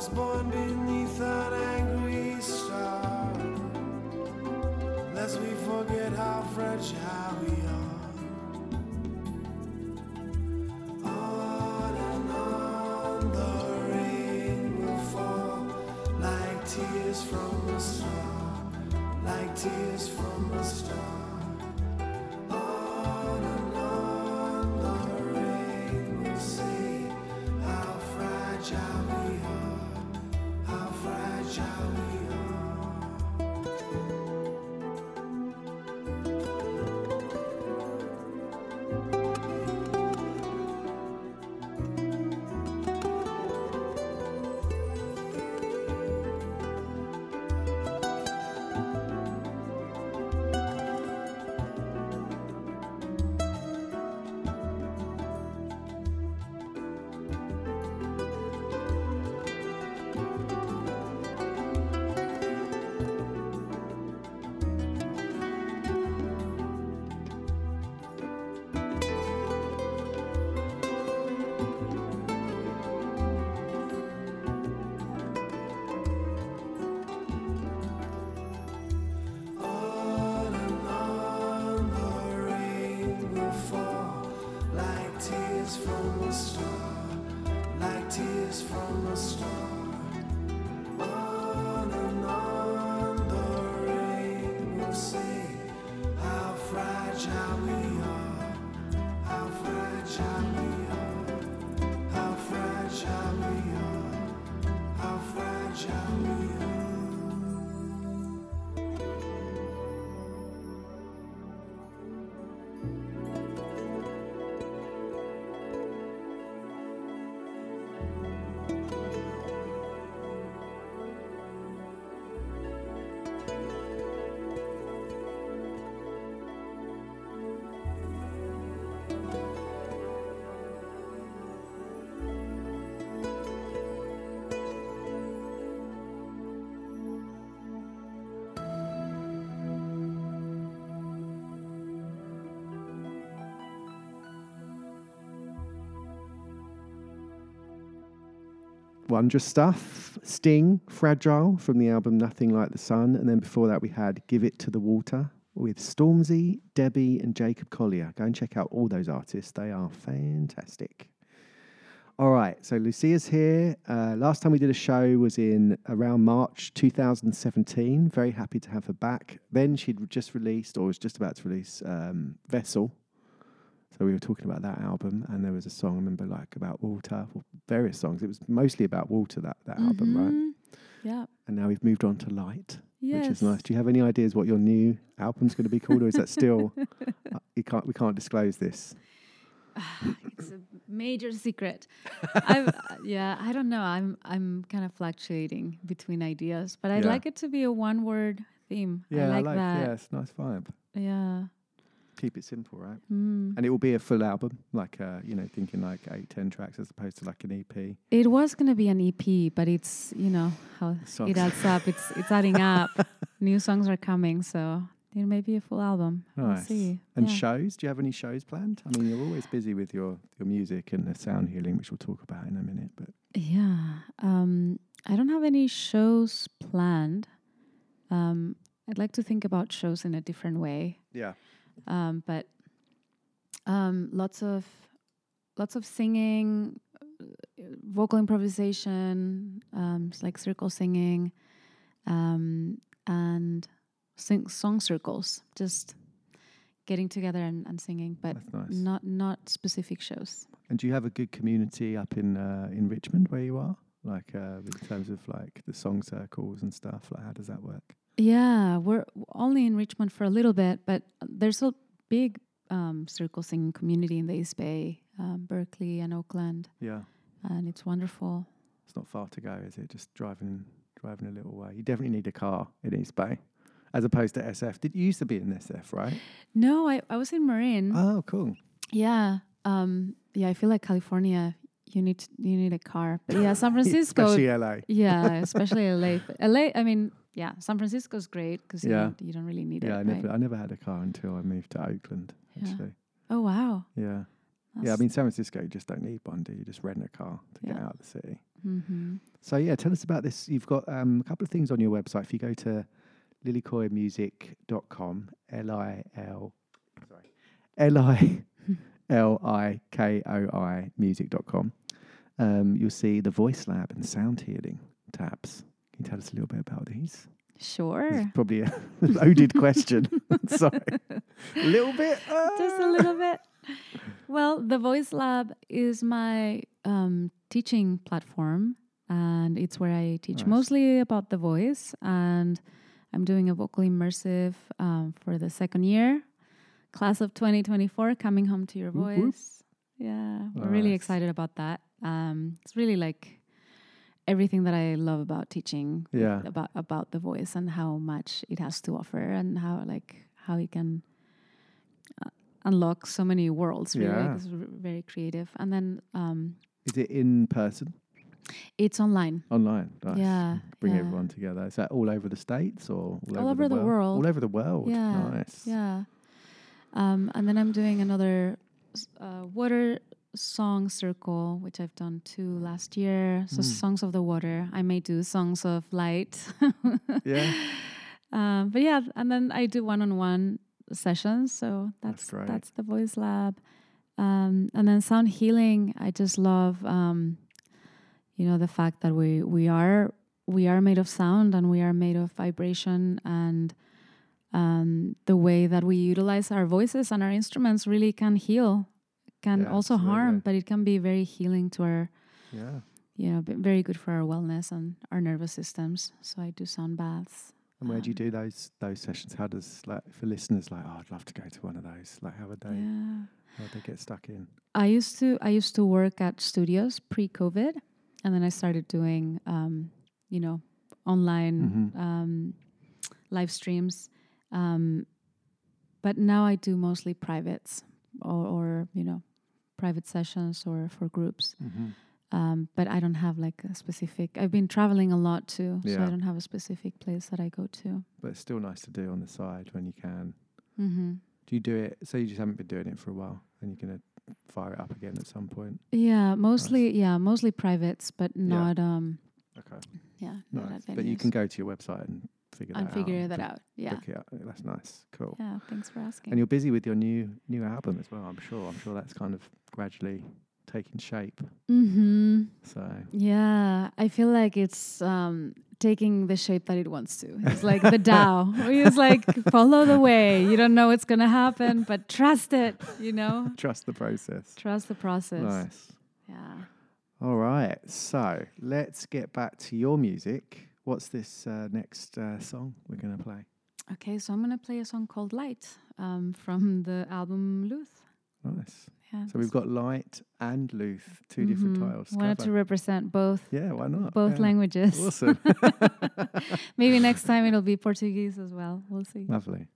Us born beneath an angry star, lest we forget how fragile we are. On and on the rain will fall like tears from a star, like tears from a star. Fragile we Wondrous stuff. Sting, Fragile from the album Nothing Like the Sun. And then before that, we had Give It to the Water with Stormzy, Debbie, and Jacob Collier. Go and check out all those artists. They are fantastic. All right, so Lucia's here. Uh, last time we did a show was in around March 2017. Very happy to have her back. Then she'd just released, or was just about to release, um, Vessel. So we were talking about that album, and there was a song I remember like about water, or various songs. It was mostly about water that that album, right? Mhm. Yeah. And now we've moved on to Light, which is nice. Do you have any ideas what your new album's going to be called, or is that still [laughs] uh, you can't we can't disclose this? [sighs] it's a major secret. I've, uh, yeah, I don't know. I'm I'm kind of fluctuating between ideas, but I'd Yeah. like it to be a one word theme. Yeah, I like, that. Yeah, it's a nice vibe. Yeah. Keep it simple, right? Mm. And it will be a full album, like uh, you know, thinking like eight, ten tracks as opposed to like an EP. It was gonna be an EP, but it's you know how Songs. it adds up. It's it's adding up. [laughs] New songs are coming, so it may be a full album. We'll see. And Yeah. shows? Do you have any shows planned? I mean, you're always busy with your your music and the sound healing, which we'll talk about in a minute. But Yeah. Um, I don't have any shows planned. Um, I'd like to think about shows in a different way. Yeah. Um, but um, lots of lots of singing, uh, vocal improvisation, um, like circle singing, um, and sing song circles. Just getting together and, and singing, but nice. not not specific shows. and do you have a good community up in uh, in Richmond where you are? Like uh, in terms of like the song circles and stuff. Like how does that work? Yeah, we're only in Richmond for a little bit, but there's a big um, circle singing community in the East Bay, um, Berkeley and Oakland, Yeah. and it's wonderful. It's not far to go, is it? Just driving driving a little way. You definitely need a car in East Bay, as opposed to SF. Did you used to be in SF, right? No, I, I was in Marin. Oh, cool. Yeah, um, yeah. I feel like California, you need you need a car, but yeah, San [laughs] Francisco, Especially LA. Yeah, especially LA. But LA, I mean, yeah, San Francisco's great because you, Yeah. don't- you don't really need Yeah, it. I never right? I never had a car until I moved to Oakland. Yeah. Actually, Oh wow. yeah, yeah. I mean, San Francisco, you just don't need one, do you? Just rent a car to get out of the city. Mm-hmm. So yeah, tell us about this. You've got um, a couple of things on your website. If you go to lilikoimusic.com, L I L, sorry, L I L I K O I music.com, um, you'll see the voice lab and sound healing tabs. Can you tell us a little bit about these? Sure. Probably a [laughs] loaded question. [laughs] [laughs] Sorry. A little bit. Just a little bit. Well, the Voice Lab is my um, teaching platform, and it's where I teach mostly about the voice. And I'm doing a vocal immersive um, for the second year, class of 2024, coming home to your Whoop, whoop. voice. Yeah, we're really excited about that. Um, it's really like everything that I love about teaching Yeah. about about the voice and how much it has to offer and how like how it can uh, unlock so many worlds really Yeah. it's r- very creative and then um Is it in person? it's online Online. Nice. Yeah, Bring yeah. everyone together. Is that all over the states or all, all over the world All over the world. yeah Nice. yeah um and then i'm doing another uh, water song circle which i've done two last year so Mm. songs of the water i may do songs of light Yeah. [laughs] um, but yeah and then i do one-on-one sessions so that's great. that's the voice lab um, and then sound healing i just love um, you know the fact that we we are we are made of sound and we are made of vibration and um, the way that we utilize our voices and our instruments really can heal can Yeah, also harm but it can be very healing to our Yeah. you know very good for our wellness and our nervous systems so i do sound baths And where do you do those those sessions? How does like for listeners like, oh, I'd love to go to one of those. Like, how would they? Yeah. How would they get stuck in? I used to I used to work at studios pre-COVID, and then I started doing um, you know online Mhm. um, live streams. Um, but now I do mostly privates or, or you know private sessions or for groups. Mhm. Um, but I don't have like a specific. I've been traveling a lot too, so I don't have a specific place that I go to. But it's still nice to do on the side when you can. hmm Do you do it? So you just haven't been doing it for a while, and you're gonna fire it up again at some point. Yeah, mostly yeah, mostly privates, but Yeah. not um. Okay. Yeah, not Nice. But you can go to your website and figure that out. And figure out. that out, yeah. out. That's nice. Cool. Yeah, thanks for asking. And you're busy with your new new album as well. I'm sure. I'm sure that's kind of gradually taking shape. Mm-hmm. So Yeah, I feel like it's um taking the shape that it wants to. It's like the Tao. [laughs] It's like follow the way. You don't know what's gonna happen, but trust it. You know, trust the process. trust the process. Nice. Yeah. All right. So let's get back to your music. What's this uh, next uh, song we're going to play? Okay, so I'm gonna play a song called Light um, from the album Luz. Nice. Yeah, So we've got Light and Luz, 2 different Mhm. titles. Wanted to represent both. Yeah, why not? Both Yeah. languages. Awesome. [laughs] [laughs] Maybe next time it'll be Portuguese as well. We'll see. Lovely.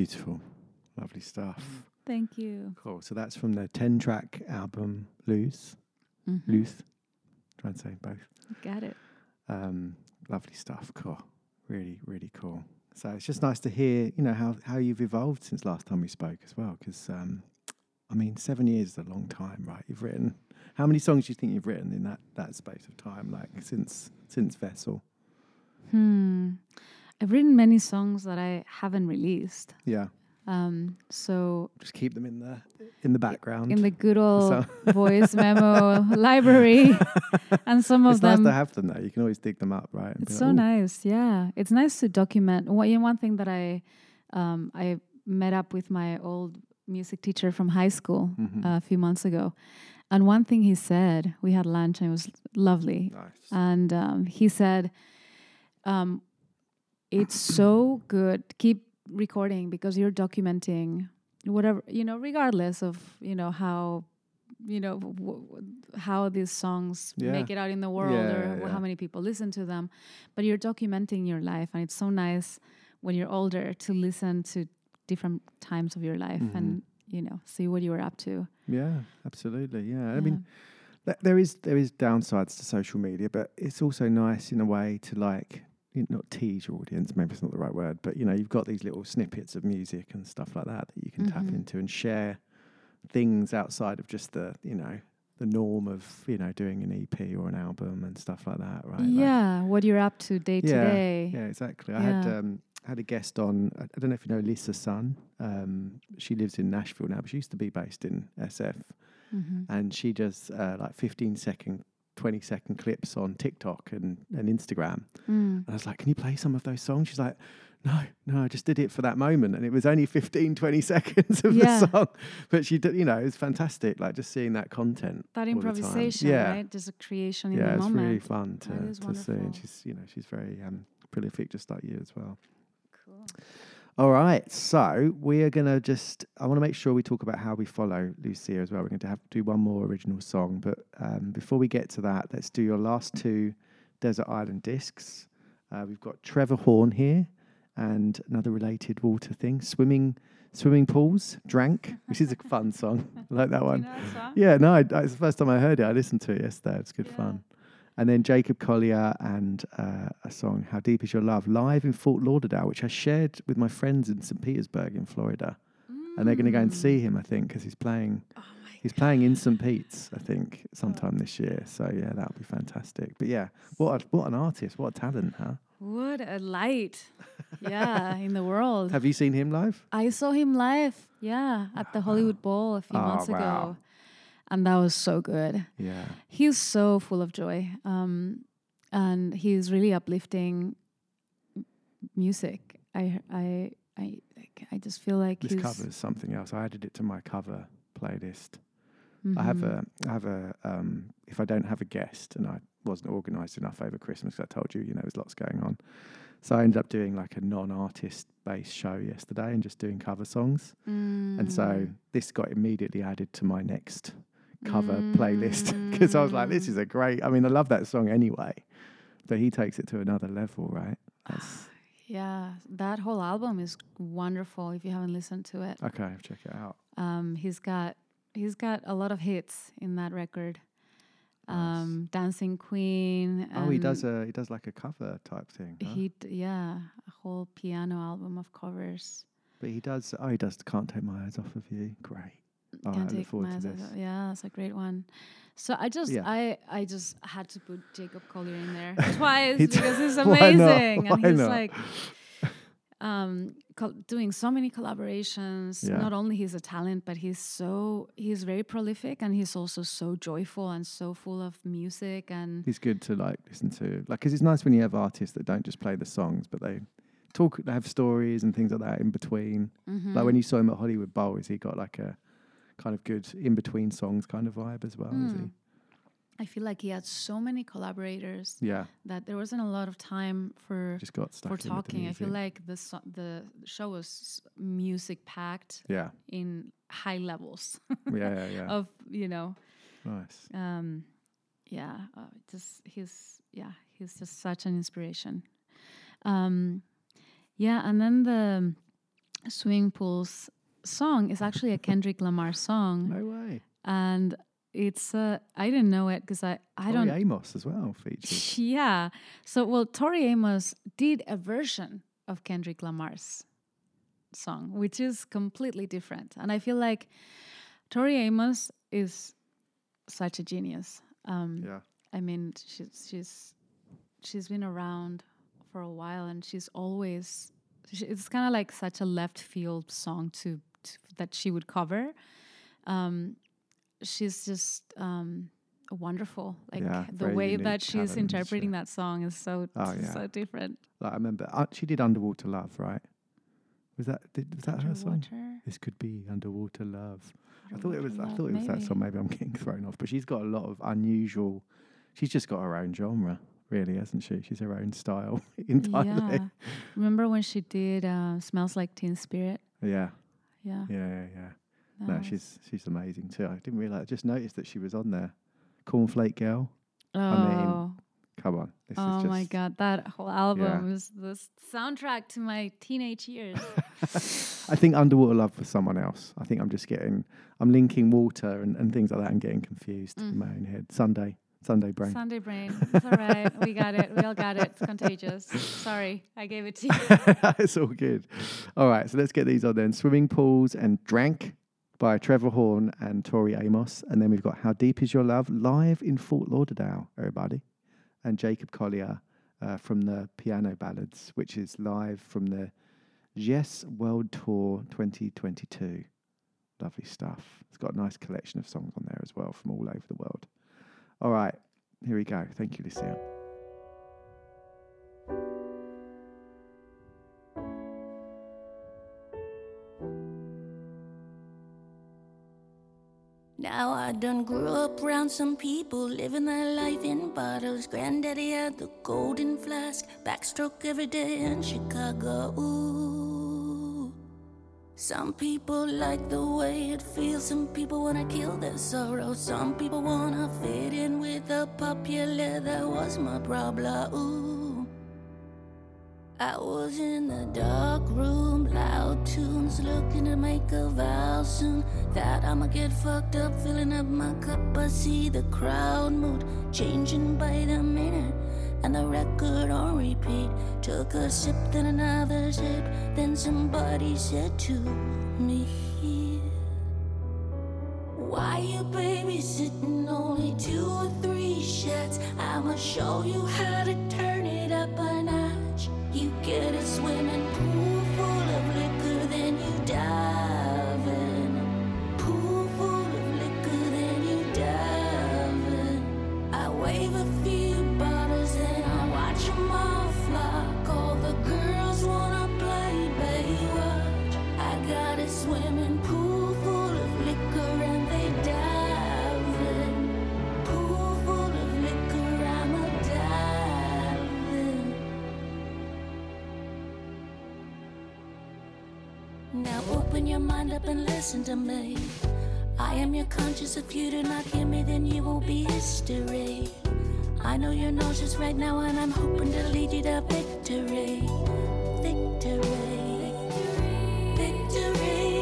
Beautiful. Lovely stuff. Thank you. Cool. So that's from the 10 track album Lose. Mhm. Luz. Try and say both. Got it. Um, lovely stuff. Cool. Really, really cool. So it's just nice to hear, you know, how, how you've evolved since last time we spoke as well. Because, um, I mean, seven years is a long time, right? You've written, how many songs do you think you've written in that, that space of time, like since since Vessel? Hmm. I've written many songs that I haven't released. Yeah. Um, so Just keep them in the in the background. in the good old So- [laughs] voice memo library, [laughs] and some of it's them nice to have them though. You can always dig them up, right? and It's so nice. Yeah, it's nice to document. One, yeah, one thing that I, um, I met up with my old music teacher from high school Mhm. uh, a few months ago, and one thing he said, we had lunch and it was lovely. Nice. And um, he said, um, "It's so good. Keep recording because you're documenting whatever you know, regardless of you know how." You know how these songs Yeah. make it out in the world, Yeah, or yeah, how many people listen to them but you're documenting your life and it's so nice when you're older to listen to different times of your life Mm-hmm. and you know see what you were up to Yeah, absolutely. Yeah, I mean, th- there is there is downsides to social media, but it's also nice in a way to like not tease your audience. Maybe it's not the right word, but you know, you've got these little snippets of music and stuff like that that you can tap Mhm. into and share things outside of just the you know the norm of you know doing an EP or an album and stuff like that, right? Like- yeah what you're up to day to day Yeah, exactly. I had um, had a guest on. I don't know if you know Lisa Sun. Um, she lives in Nashville now, but she used to be based in SF, Mhm. and she does uh, like 15 second, 20 second clips on TikTok and, and Instagram. Mm. And I was like, "Can you play some of those songs?" She's like. No, no, I just did it for that moment, and it was only 15, 20 [laughs] seconds of Yeah. the song. But she did, you know, it was fantastic. Like just seeing that content, that all the time. improvisation Yeah, right just a creation in yeah, the it's moment really fun to, to see. And she's, you know, she's very um, prolific, just like you as well. Cool. All right, so we are going to just. I want to make sure we talk about how we follow Lucia as well. We're going to have to do one more original song, but um, before we get to that, let's do your last two Desert Island discs. Uh, we've got Trevor Horn here, and another related water thing, swimming. Swimming pools, drank, which is a fun song. [laughs] I like that one. know that? Yeah, no, I, it's the first time I heard it. I listened to it yesterday. It's good fun. And then Jacob Collier and uh, a song, How Deep Is Your Love, live in Fort Lauderdale, which I shared with my friends in St. Petersburg in Florida. And they're going to go and see him, I think, because he's playing. Oh he's playing in St. Pete's, I think, sometime this year. So yeah, that'll be fantastic. But yeah, what a, what an artist, what a talent, huh? what a light yeah [laughs] in the world Have you seen him live? I saw him live, yeah, at the Hollywood Bowl a few Oh, months wow. ago, and that was so good. Yeah. He's so full of joy, um, and he's really uplifting music. I, I, I, like, I just feel like This he's cover is something else. I added it to my cover playlist. I have Mhm. a, I have a, um, if I don't have a guest and I wasn't organised enough over Christmas, 'cause I told you, you know, there's lots going on. So I ended up doing like a non-artist based show yesterday and just doing cover songs. And so Mm. this got immediately added to my next cover playlist [laughs] because I was like, Mm. this is a great. I mean, I love that song anyway, but he takes it to another level, right? That's, Yeah, that whole album is wonderful. If you haven't listened to it, okay, check it out. um, he's got he's got a lot of hits in that record. Um, Dancing Queen. oh, he does a he does like a cover type thing. huh? He d- yeah, a whole piano album of covers. But he does. Oh, he does. Can't take my eyes off of you. Great. Right, Can't take my eyes this. off- Yeah, that's a great one. So I just Yeah. I I just had to put Jacob Collier in there [laughs] twice It's- because he's [laughs] why not? amazing and he's not? like um col- doing so many collaborations. Yeah. Not only he's a talent, but he's so he's very prolific and he's also so joyful and so full of music and He's good to like listen to. Like, because it's nice when you have artists that don't just play the songs, but they talk. They have stories and things like that in between. Like when you saw him at Hollywood Bowl, is he got like a kind of good in between songs kind of vibe as well? Is Mm. I feel like he had so many collaborators. Yeah. That there wasn't a lot of time for Just got for in with the talking. I feel like the so- the show was music packed. Yeah. In high levels. Yeah, yeah, yeah. [laughs] Of you know. Nice. Um, yeah. Uh, just he's yeah he's just such an inspiration. Um, yeah, and then the swimming pools song is actually a Kendrick Lamar song. No way. And it's uh, I didn't know it because I I Tori don't Tori Amos as well featured. [laughs] yeah. So well, Tori Amos did a version of Kendrick Lamar's song, which is completely different. And I feel like Tori Amos is such a genius. Um, Yeah. I mean, she's she's she's been around for a while, and she's always. She, it's kind of like such a left field song to that she would cover. Um, she's just um, wonderful. Like Yeah, the way that she's talent, isn't she? interpreting that song is so Oh, yeah. so different. Like I remember, uh, she did Underwater Love, right? Was that did, was that her song? This could be Underwater Love. I thought it was. Underwater I thought it was that song. Maybe I'm getting [laughs] thrown off, but she's got a lot of unusual. She's just got her own genre, really, hasn't she? She's her own style [laughs] entirely. Yeah. Remember when she did uh, "Smells Like Teen Spirit"? Yeah. Yeah. Yeah, yeah, yeah. That No, she's she's amazing too. I didn't realize. I just noticed that she was on there. Cornflake Girl. Oh. I mean, come on. This oh is just, my god, that whole album is the soundtrack to my teenage years. [laughs] I think Underwater Love was someone else. I think I'm just getting. I'm linking water and, and things like that and getting confused in Mm. my own head. Sunday, Sunday brain. Sunday brain. It's all right. We got it. We all got it. It's contagious. Sorry, I gave it to you. [laughs] it's all good. All right, so let's get these on then. Swimming Pools and Drank by Trevor Horn and Tori Amos. And then we've got How Deep Is Your Love live in Fort Lauderdale, everybody. And Jacob Collier uh, from the Piano Ballads, which is live from the Djesse World Tour 2022. Lovely stuff. It's got a nice collection of songs on there as well from all over the world. All right, here we go. Thank you, Lucia. Now I done grew up around some people living their life in bottles. Granddaddy had the golden flask, backstroke every day in Chicago. Ooh. Some people like the way it feels. Some people wanna kill their sorrow. Some people wanna fit in with the popular. That was my problem. Ooh. I was in the dark room, loud tunes, looking to make a vow soon that I'ma get fucked up, filling up my cup. I see the crowd mood changing by the minute, and the record on repeat. Took a sip, then another sip, then somebody said to me, Why you babysitting only two or three shots? I'ma show you how to turn it up a notch. You get a up and listen to me. I am your conscience. If you do not hear me, then you will be history. I know you're nauseous right now, and I'm hoping to lead you to victory. Victory. Victory.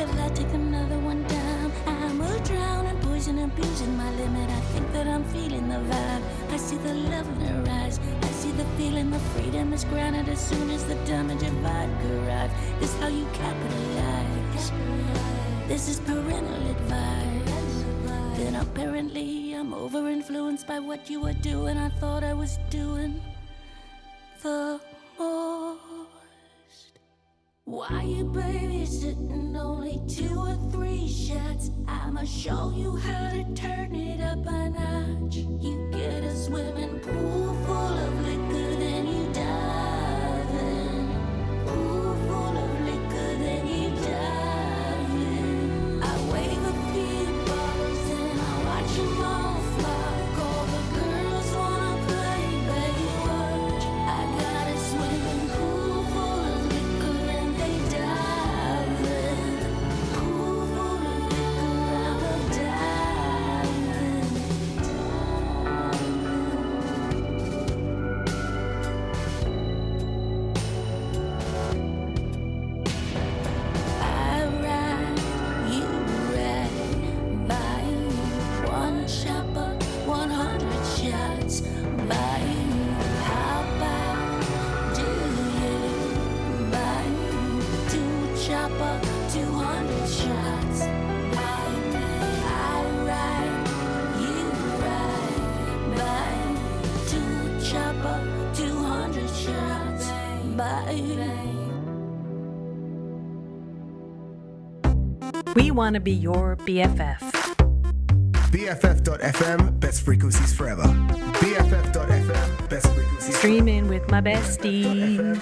If I take another one down, I'm a drown and poison, abusing my limit. I think that I'm feeling the vibe. I see the love in her eyes. The feeling, the freedom is granted as soon as the damage of vodka arrives. This how you capitalize. This is parental advice. Then apparently I'm over influenced by what you were doing. I thought I was doing the most. Why you babysitting only two or three shots? I'ma show you how to turn it up a notch. You get a swimming pool full of liquor, Want to be your BFF. BFF.fm, best frequencies forever. BFF.fm, best frequencies Streaming with my besties.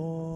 more.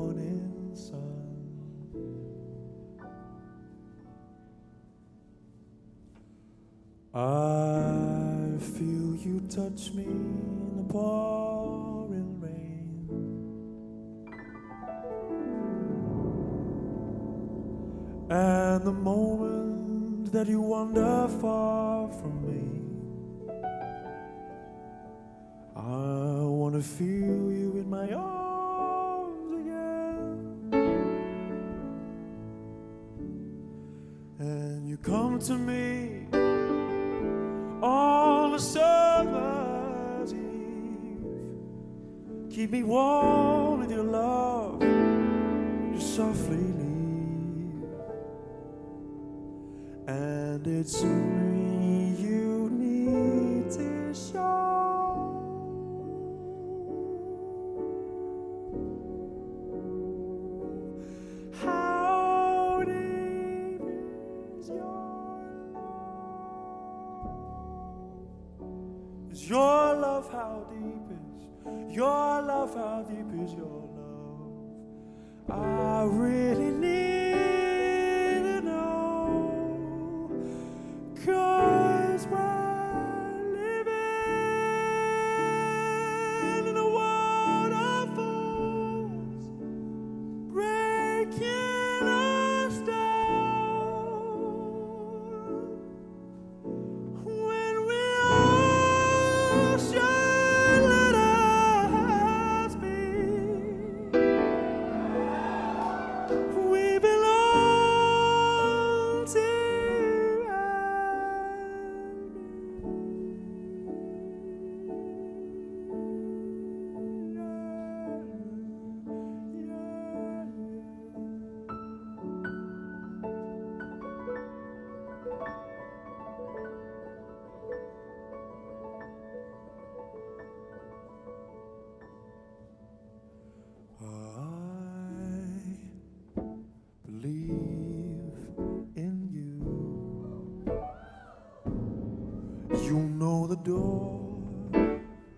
door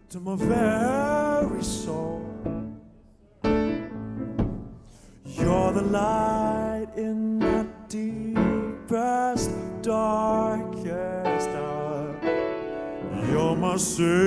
to my very soul. You're the light in the deepest, darkest hour. You're my savior.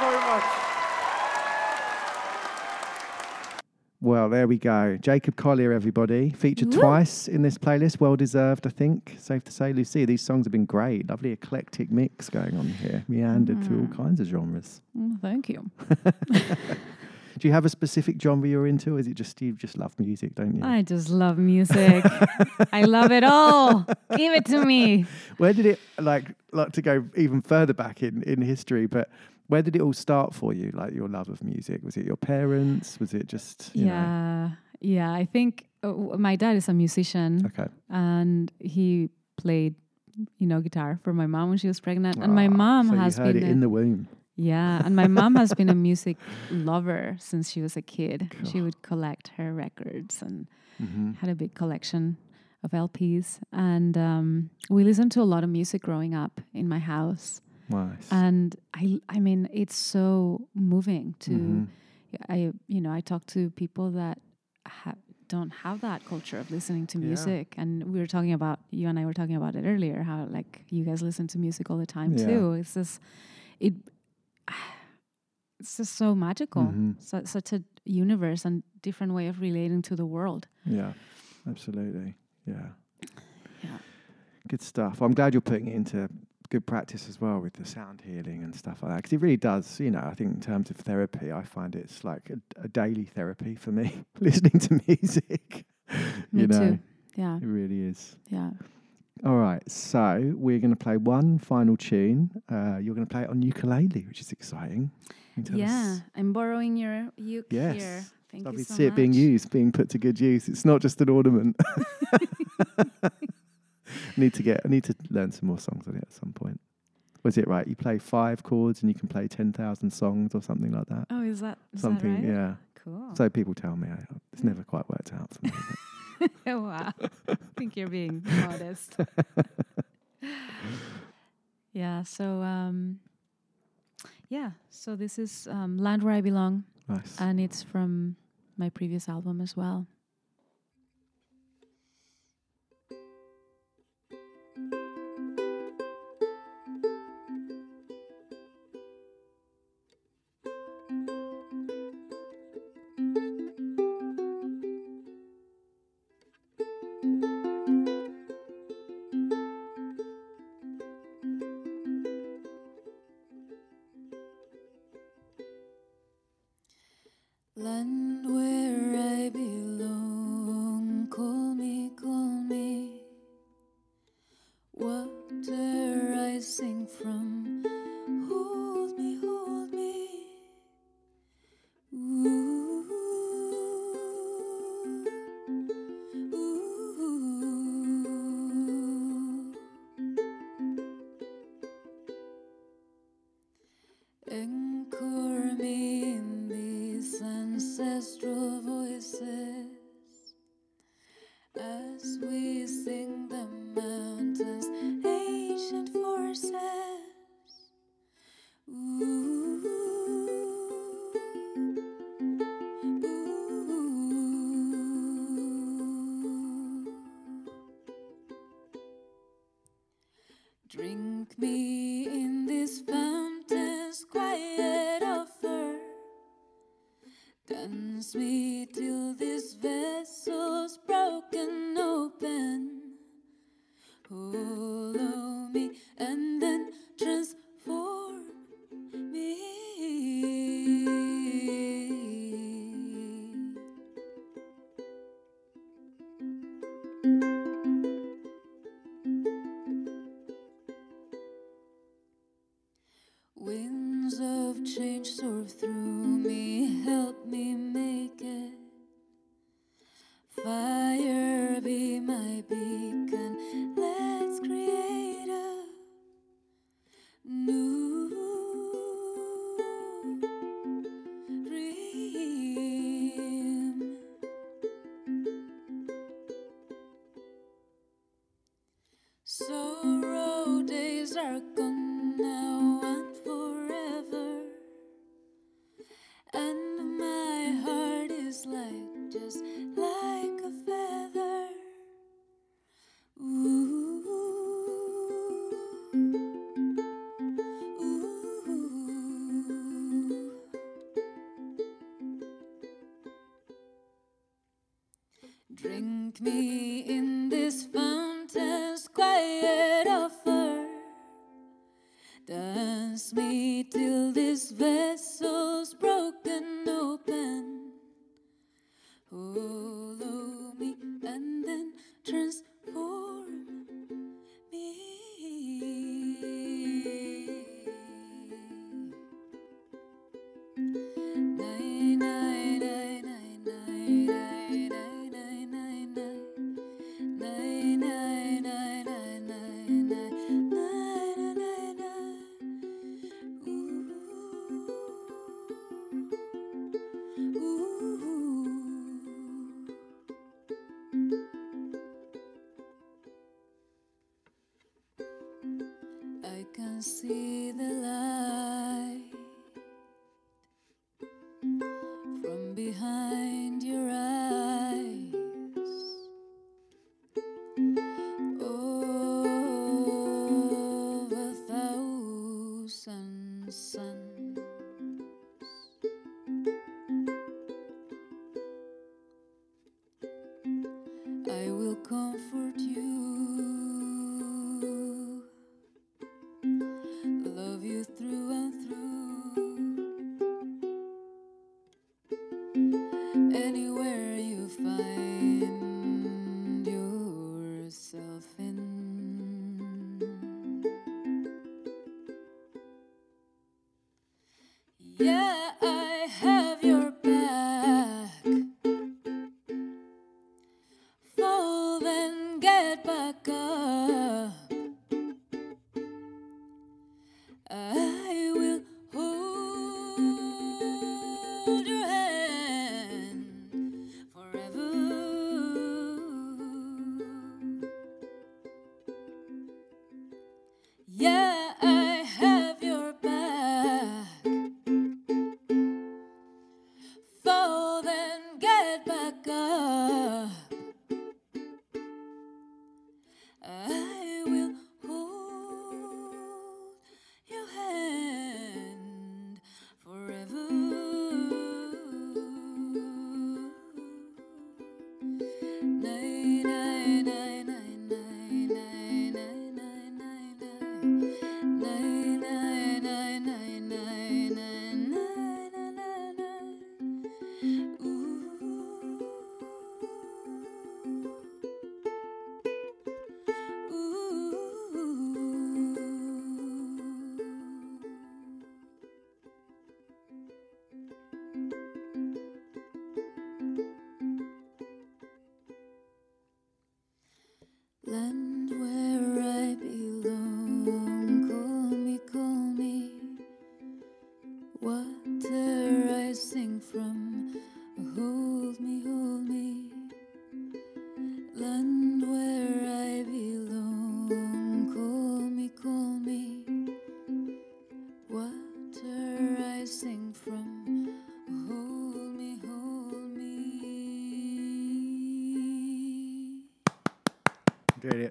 Very much. Well, there we go. Jacob Collier, everybody. Featured Woo. twice in this playlist. Well deserved, I think. Safe to say, Lucy, these songs have been great. Lovely eclectic mix going on here. Meandered through all kinds of genres. Mm, thank you. [laughs] Do you have a specific genre you're into? Or is it just you just love music, don't you? I just love music. [laughs] I love it all. Give it to me. Where did it like like to go even further back in in history? But where did it all start for you? Like your love of music? Was it your parents? Was it just you know? yeah, yeah. I think uh, my dad is a musician. Okay. and he played, you know, guitar for my mom when she was pregnant, and my Ah, mom so has been a- in the womb. Yeah, and my mom has been a music [laughs] lover since she was a kid. She would collect her records and Mhm. had a big collection of LPs. And um, we listened to a lot of music growing up in my house. Nice. And I, I mean, it's so moving to, Mhm. I, you know, I talk to people that ha- don't have that culture of listening to Yeah. music. And we were talking about, you and I were talking about it earlier, how like you guys listen to music all the time Yeah. too. It's just, it, [sighs] it's just so magical. Mhm. Su- such a universe and different way of relating to the world. Yeah, absolutely. Yeah. Yeah. Good stuff. I'm glad you're putting it into good practice as well with the sound healing and stuff like that. Because it really does, you know, I think in terms of therapy, I find it's like a, a daily therapy for me, [laughs] listening to music. [laughs] Me you know, too. Yeah. It really is. Yeah. All right. So we're going to play one final tune. Uh, you're going to play it on ukulele, which is exciting. Can you tell Yeah, I'm borrowing your uke Yes. here. Thank Lovely you to so see it being used, being put to good use. It's not just an ornament. [laughs] need to get. I need to learn some more songs on it at some point. Was it right? You play five chords and you can play ten thousand songs or something like that. Oh, is that is something? that right? Yeah. Cool. So people tell me. I, it's never quite worked out for me. [laughs] wow. I think you're being [laughs] modest. yeah, so um yeah, so this is um Land Where I Belong. Nice. And it's from my previous album as well. Sorrow days are gone now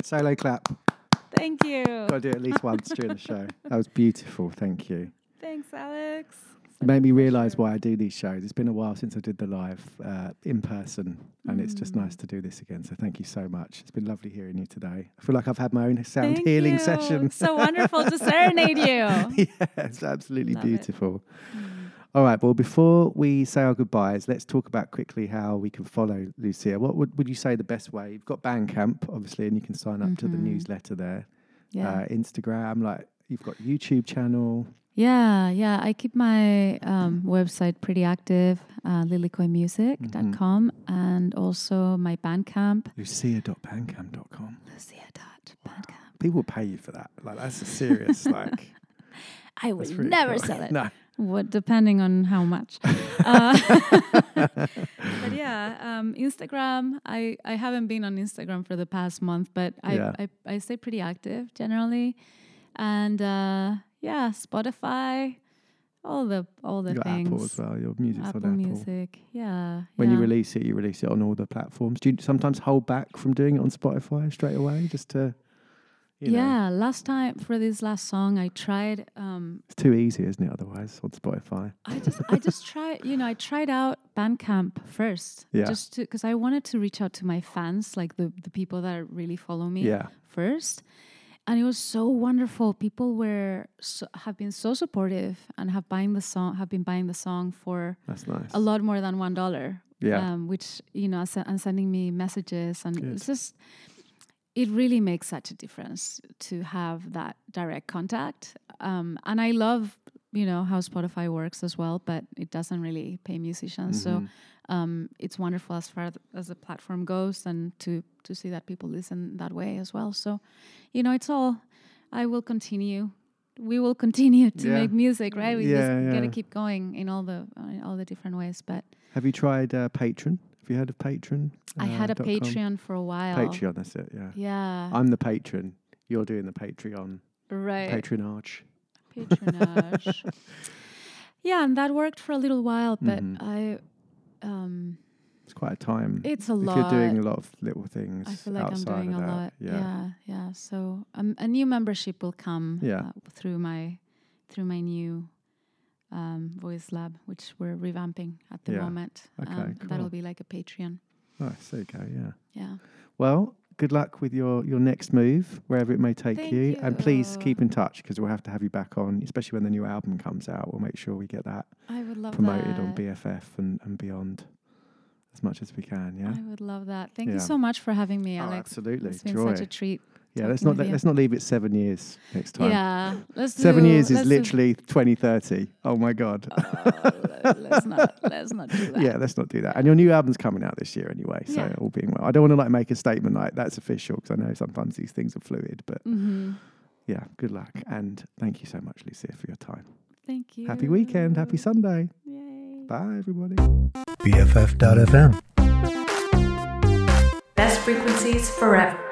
Solo clap. Thank you. Got to do it at least once during the show. That was beautiful. Thank you. Thanks, Alex. It made me realise why I do these shows. It's been a while since I did the live uh, in person, and it's just Mm. nice to do this again. So thank you so much. It's been lovely hearing you today. I feel like I've had my own sound Thank healing you. session. So wonderful to serenade you. [laughs] yeah, it's absolutely Love it. All right, well, before we say our goodbyes, let's talk about quickly how we can follow Lucia. What would, would you say the best way? You've got Bandcamp, obviously, and you can sign up to the Mhm. newsletter there. Yeah. Uh, Instagram, like you've got YouTube channel. Yeah, yeah. I keep my um, website pretty active, uh, lilikoimusic.com, and also my Bandcamp. Lucia.bandcamp.com. Lucia.bandcamp. People pay you for that. Like that's a serious like. [laughs] I would never cool. sell it. [laughs] no. What, depending on how much. [laughs] Uh, [laughs] but yeah, um, Instagram. I, I haven't been on Instagram for the past month, but I, Yeah. I, I stay pretty active generally. And uh, yeah, Spotify, all the all the You got things. Apple as well. Your music's Apple on Apple. Music, yeah. When you release it, you release it on all the platforms. Do you sometimes hold back from doing it on Spotify straight away, just to? You know, yeah, last time for this last song, I tried. Um, it's too easy, isn't it? Otherwise, on Spotify. I just, I just [laughs] tried. You know, I tried out Bandcamp first, Yeah. just because I wanted to reach out to my fans, like the the people that really follow me. Yeah. First, and it was so wonderful. People were so, have been so supportive and have buying the song, have been buying the song for That's nice. a lot more than one dollar. Yeah. um, which you know, and sending me messages, and Good. it's just it really makes such a difference to have that direct contact. Um, and I love, you know, how Spotify works as well, but it doesn't really pay musicians. Mhm. So um, it's wonderful as far as the platform goes, and to to see that people listen that way as well. So, you know, it's all. I will continue. We will continue to Yeah. make music, right? We Yeah, just gotta keep going in all the uh, all the different ways. But Have you tried uh, Patreon? Have you heard of Patreon? I had a uh, dot com? Patreon for a while. Patreon, that's it. Yeah. Yeah. I'm the patron. You're doing the Patreon. Right. Patronage. Patronage. [laughs] yeah, and that worked for a little while, but Mhm. I um It's quite a time. It's a if you're doing a lot. lot of little things I feel like I'm outside doing of a that. lot. Yeah. Yeah, yeah. So um, a new membership will come Yeah. uh, through my through my new um, voice lab, which we're revamping at the Yeah. moment. Okay, um, cool. That'll be like a Patreon. Nice. There you go. Yeah. Yeah. Well, good luck with your, your next move, wherever it may take Thank you. And please keep in touch because we'll have to have you back on, especially when the new album comes out. We'll make sure we get that I would love promoted on. BFF and, and beyond as much as we can. Yeah. I would love that. Thank you so much for having me, Oh, Alex. absolutely. It's been Joy. such a treat. Yeah, let's not let, let's not leave it seven years next time. Yeah, let's seven do- years is let's do- literally 2030. Oh my god. let's not let's not do that. Yeah, let's not do that. And your new album's coming out this year anyway, so Yeah. all being well. I don't want to like make a statement like that's official because I know sometimes these things are fluid, but Mhm. yeah, good luck and thank you so much, Lucia, for your time. Thank you. Happy weekend, happy Sunday. Yay. Bye, everybody. BFF.FM. Best frequencies forever.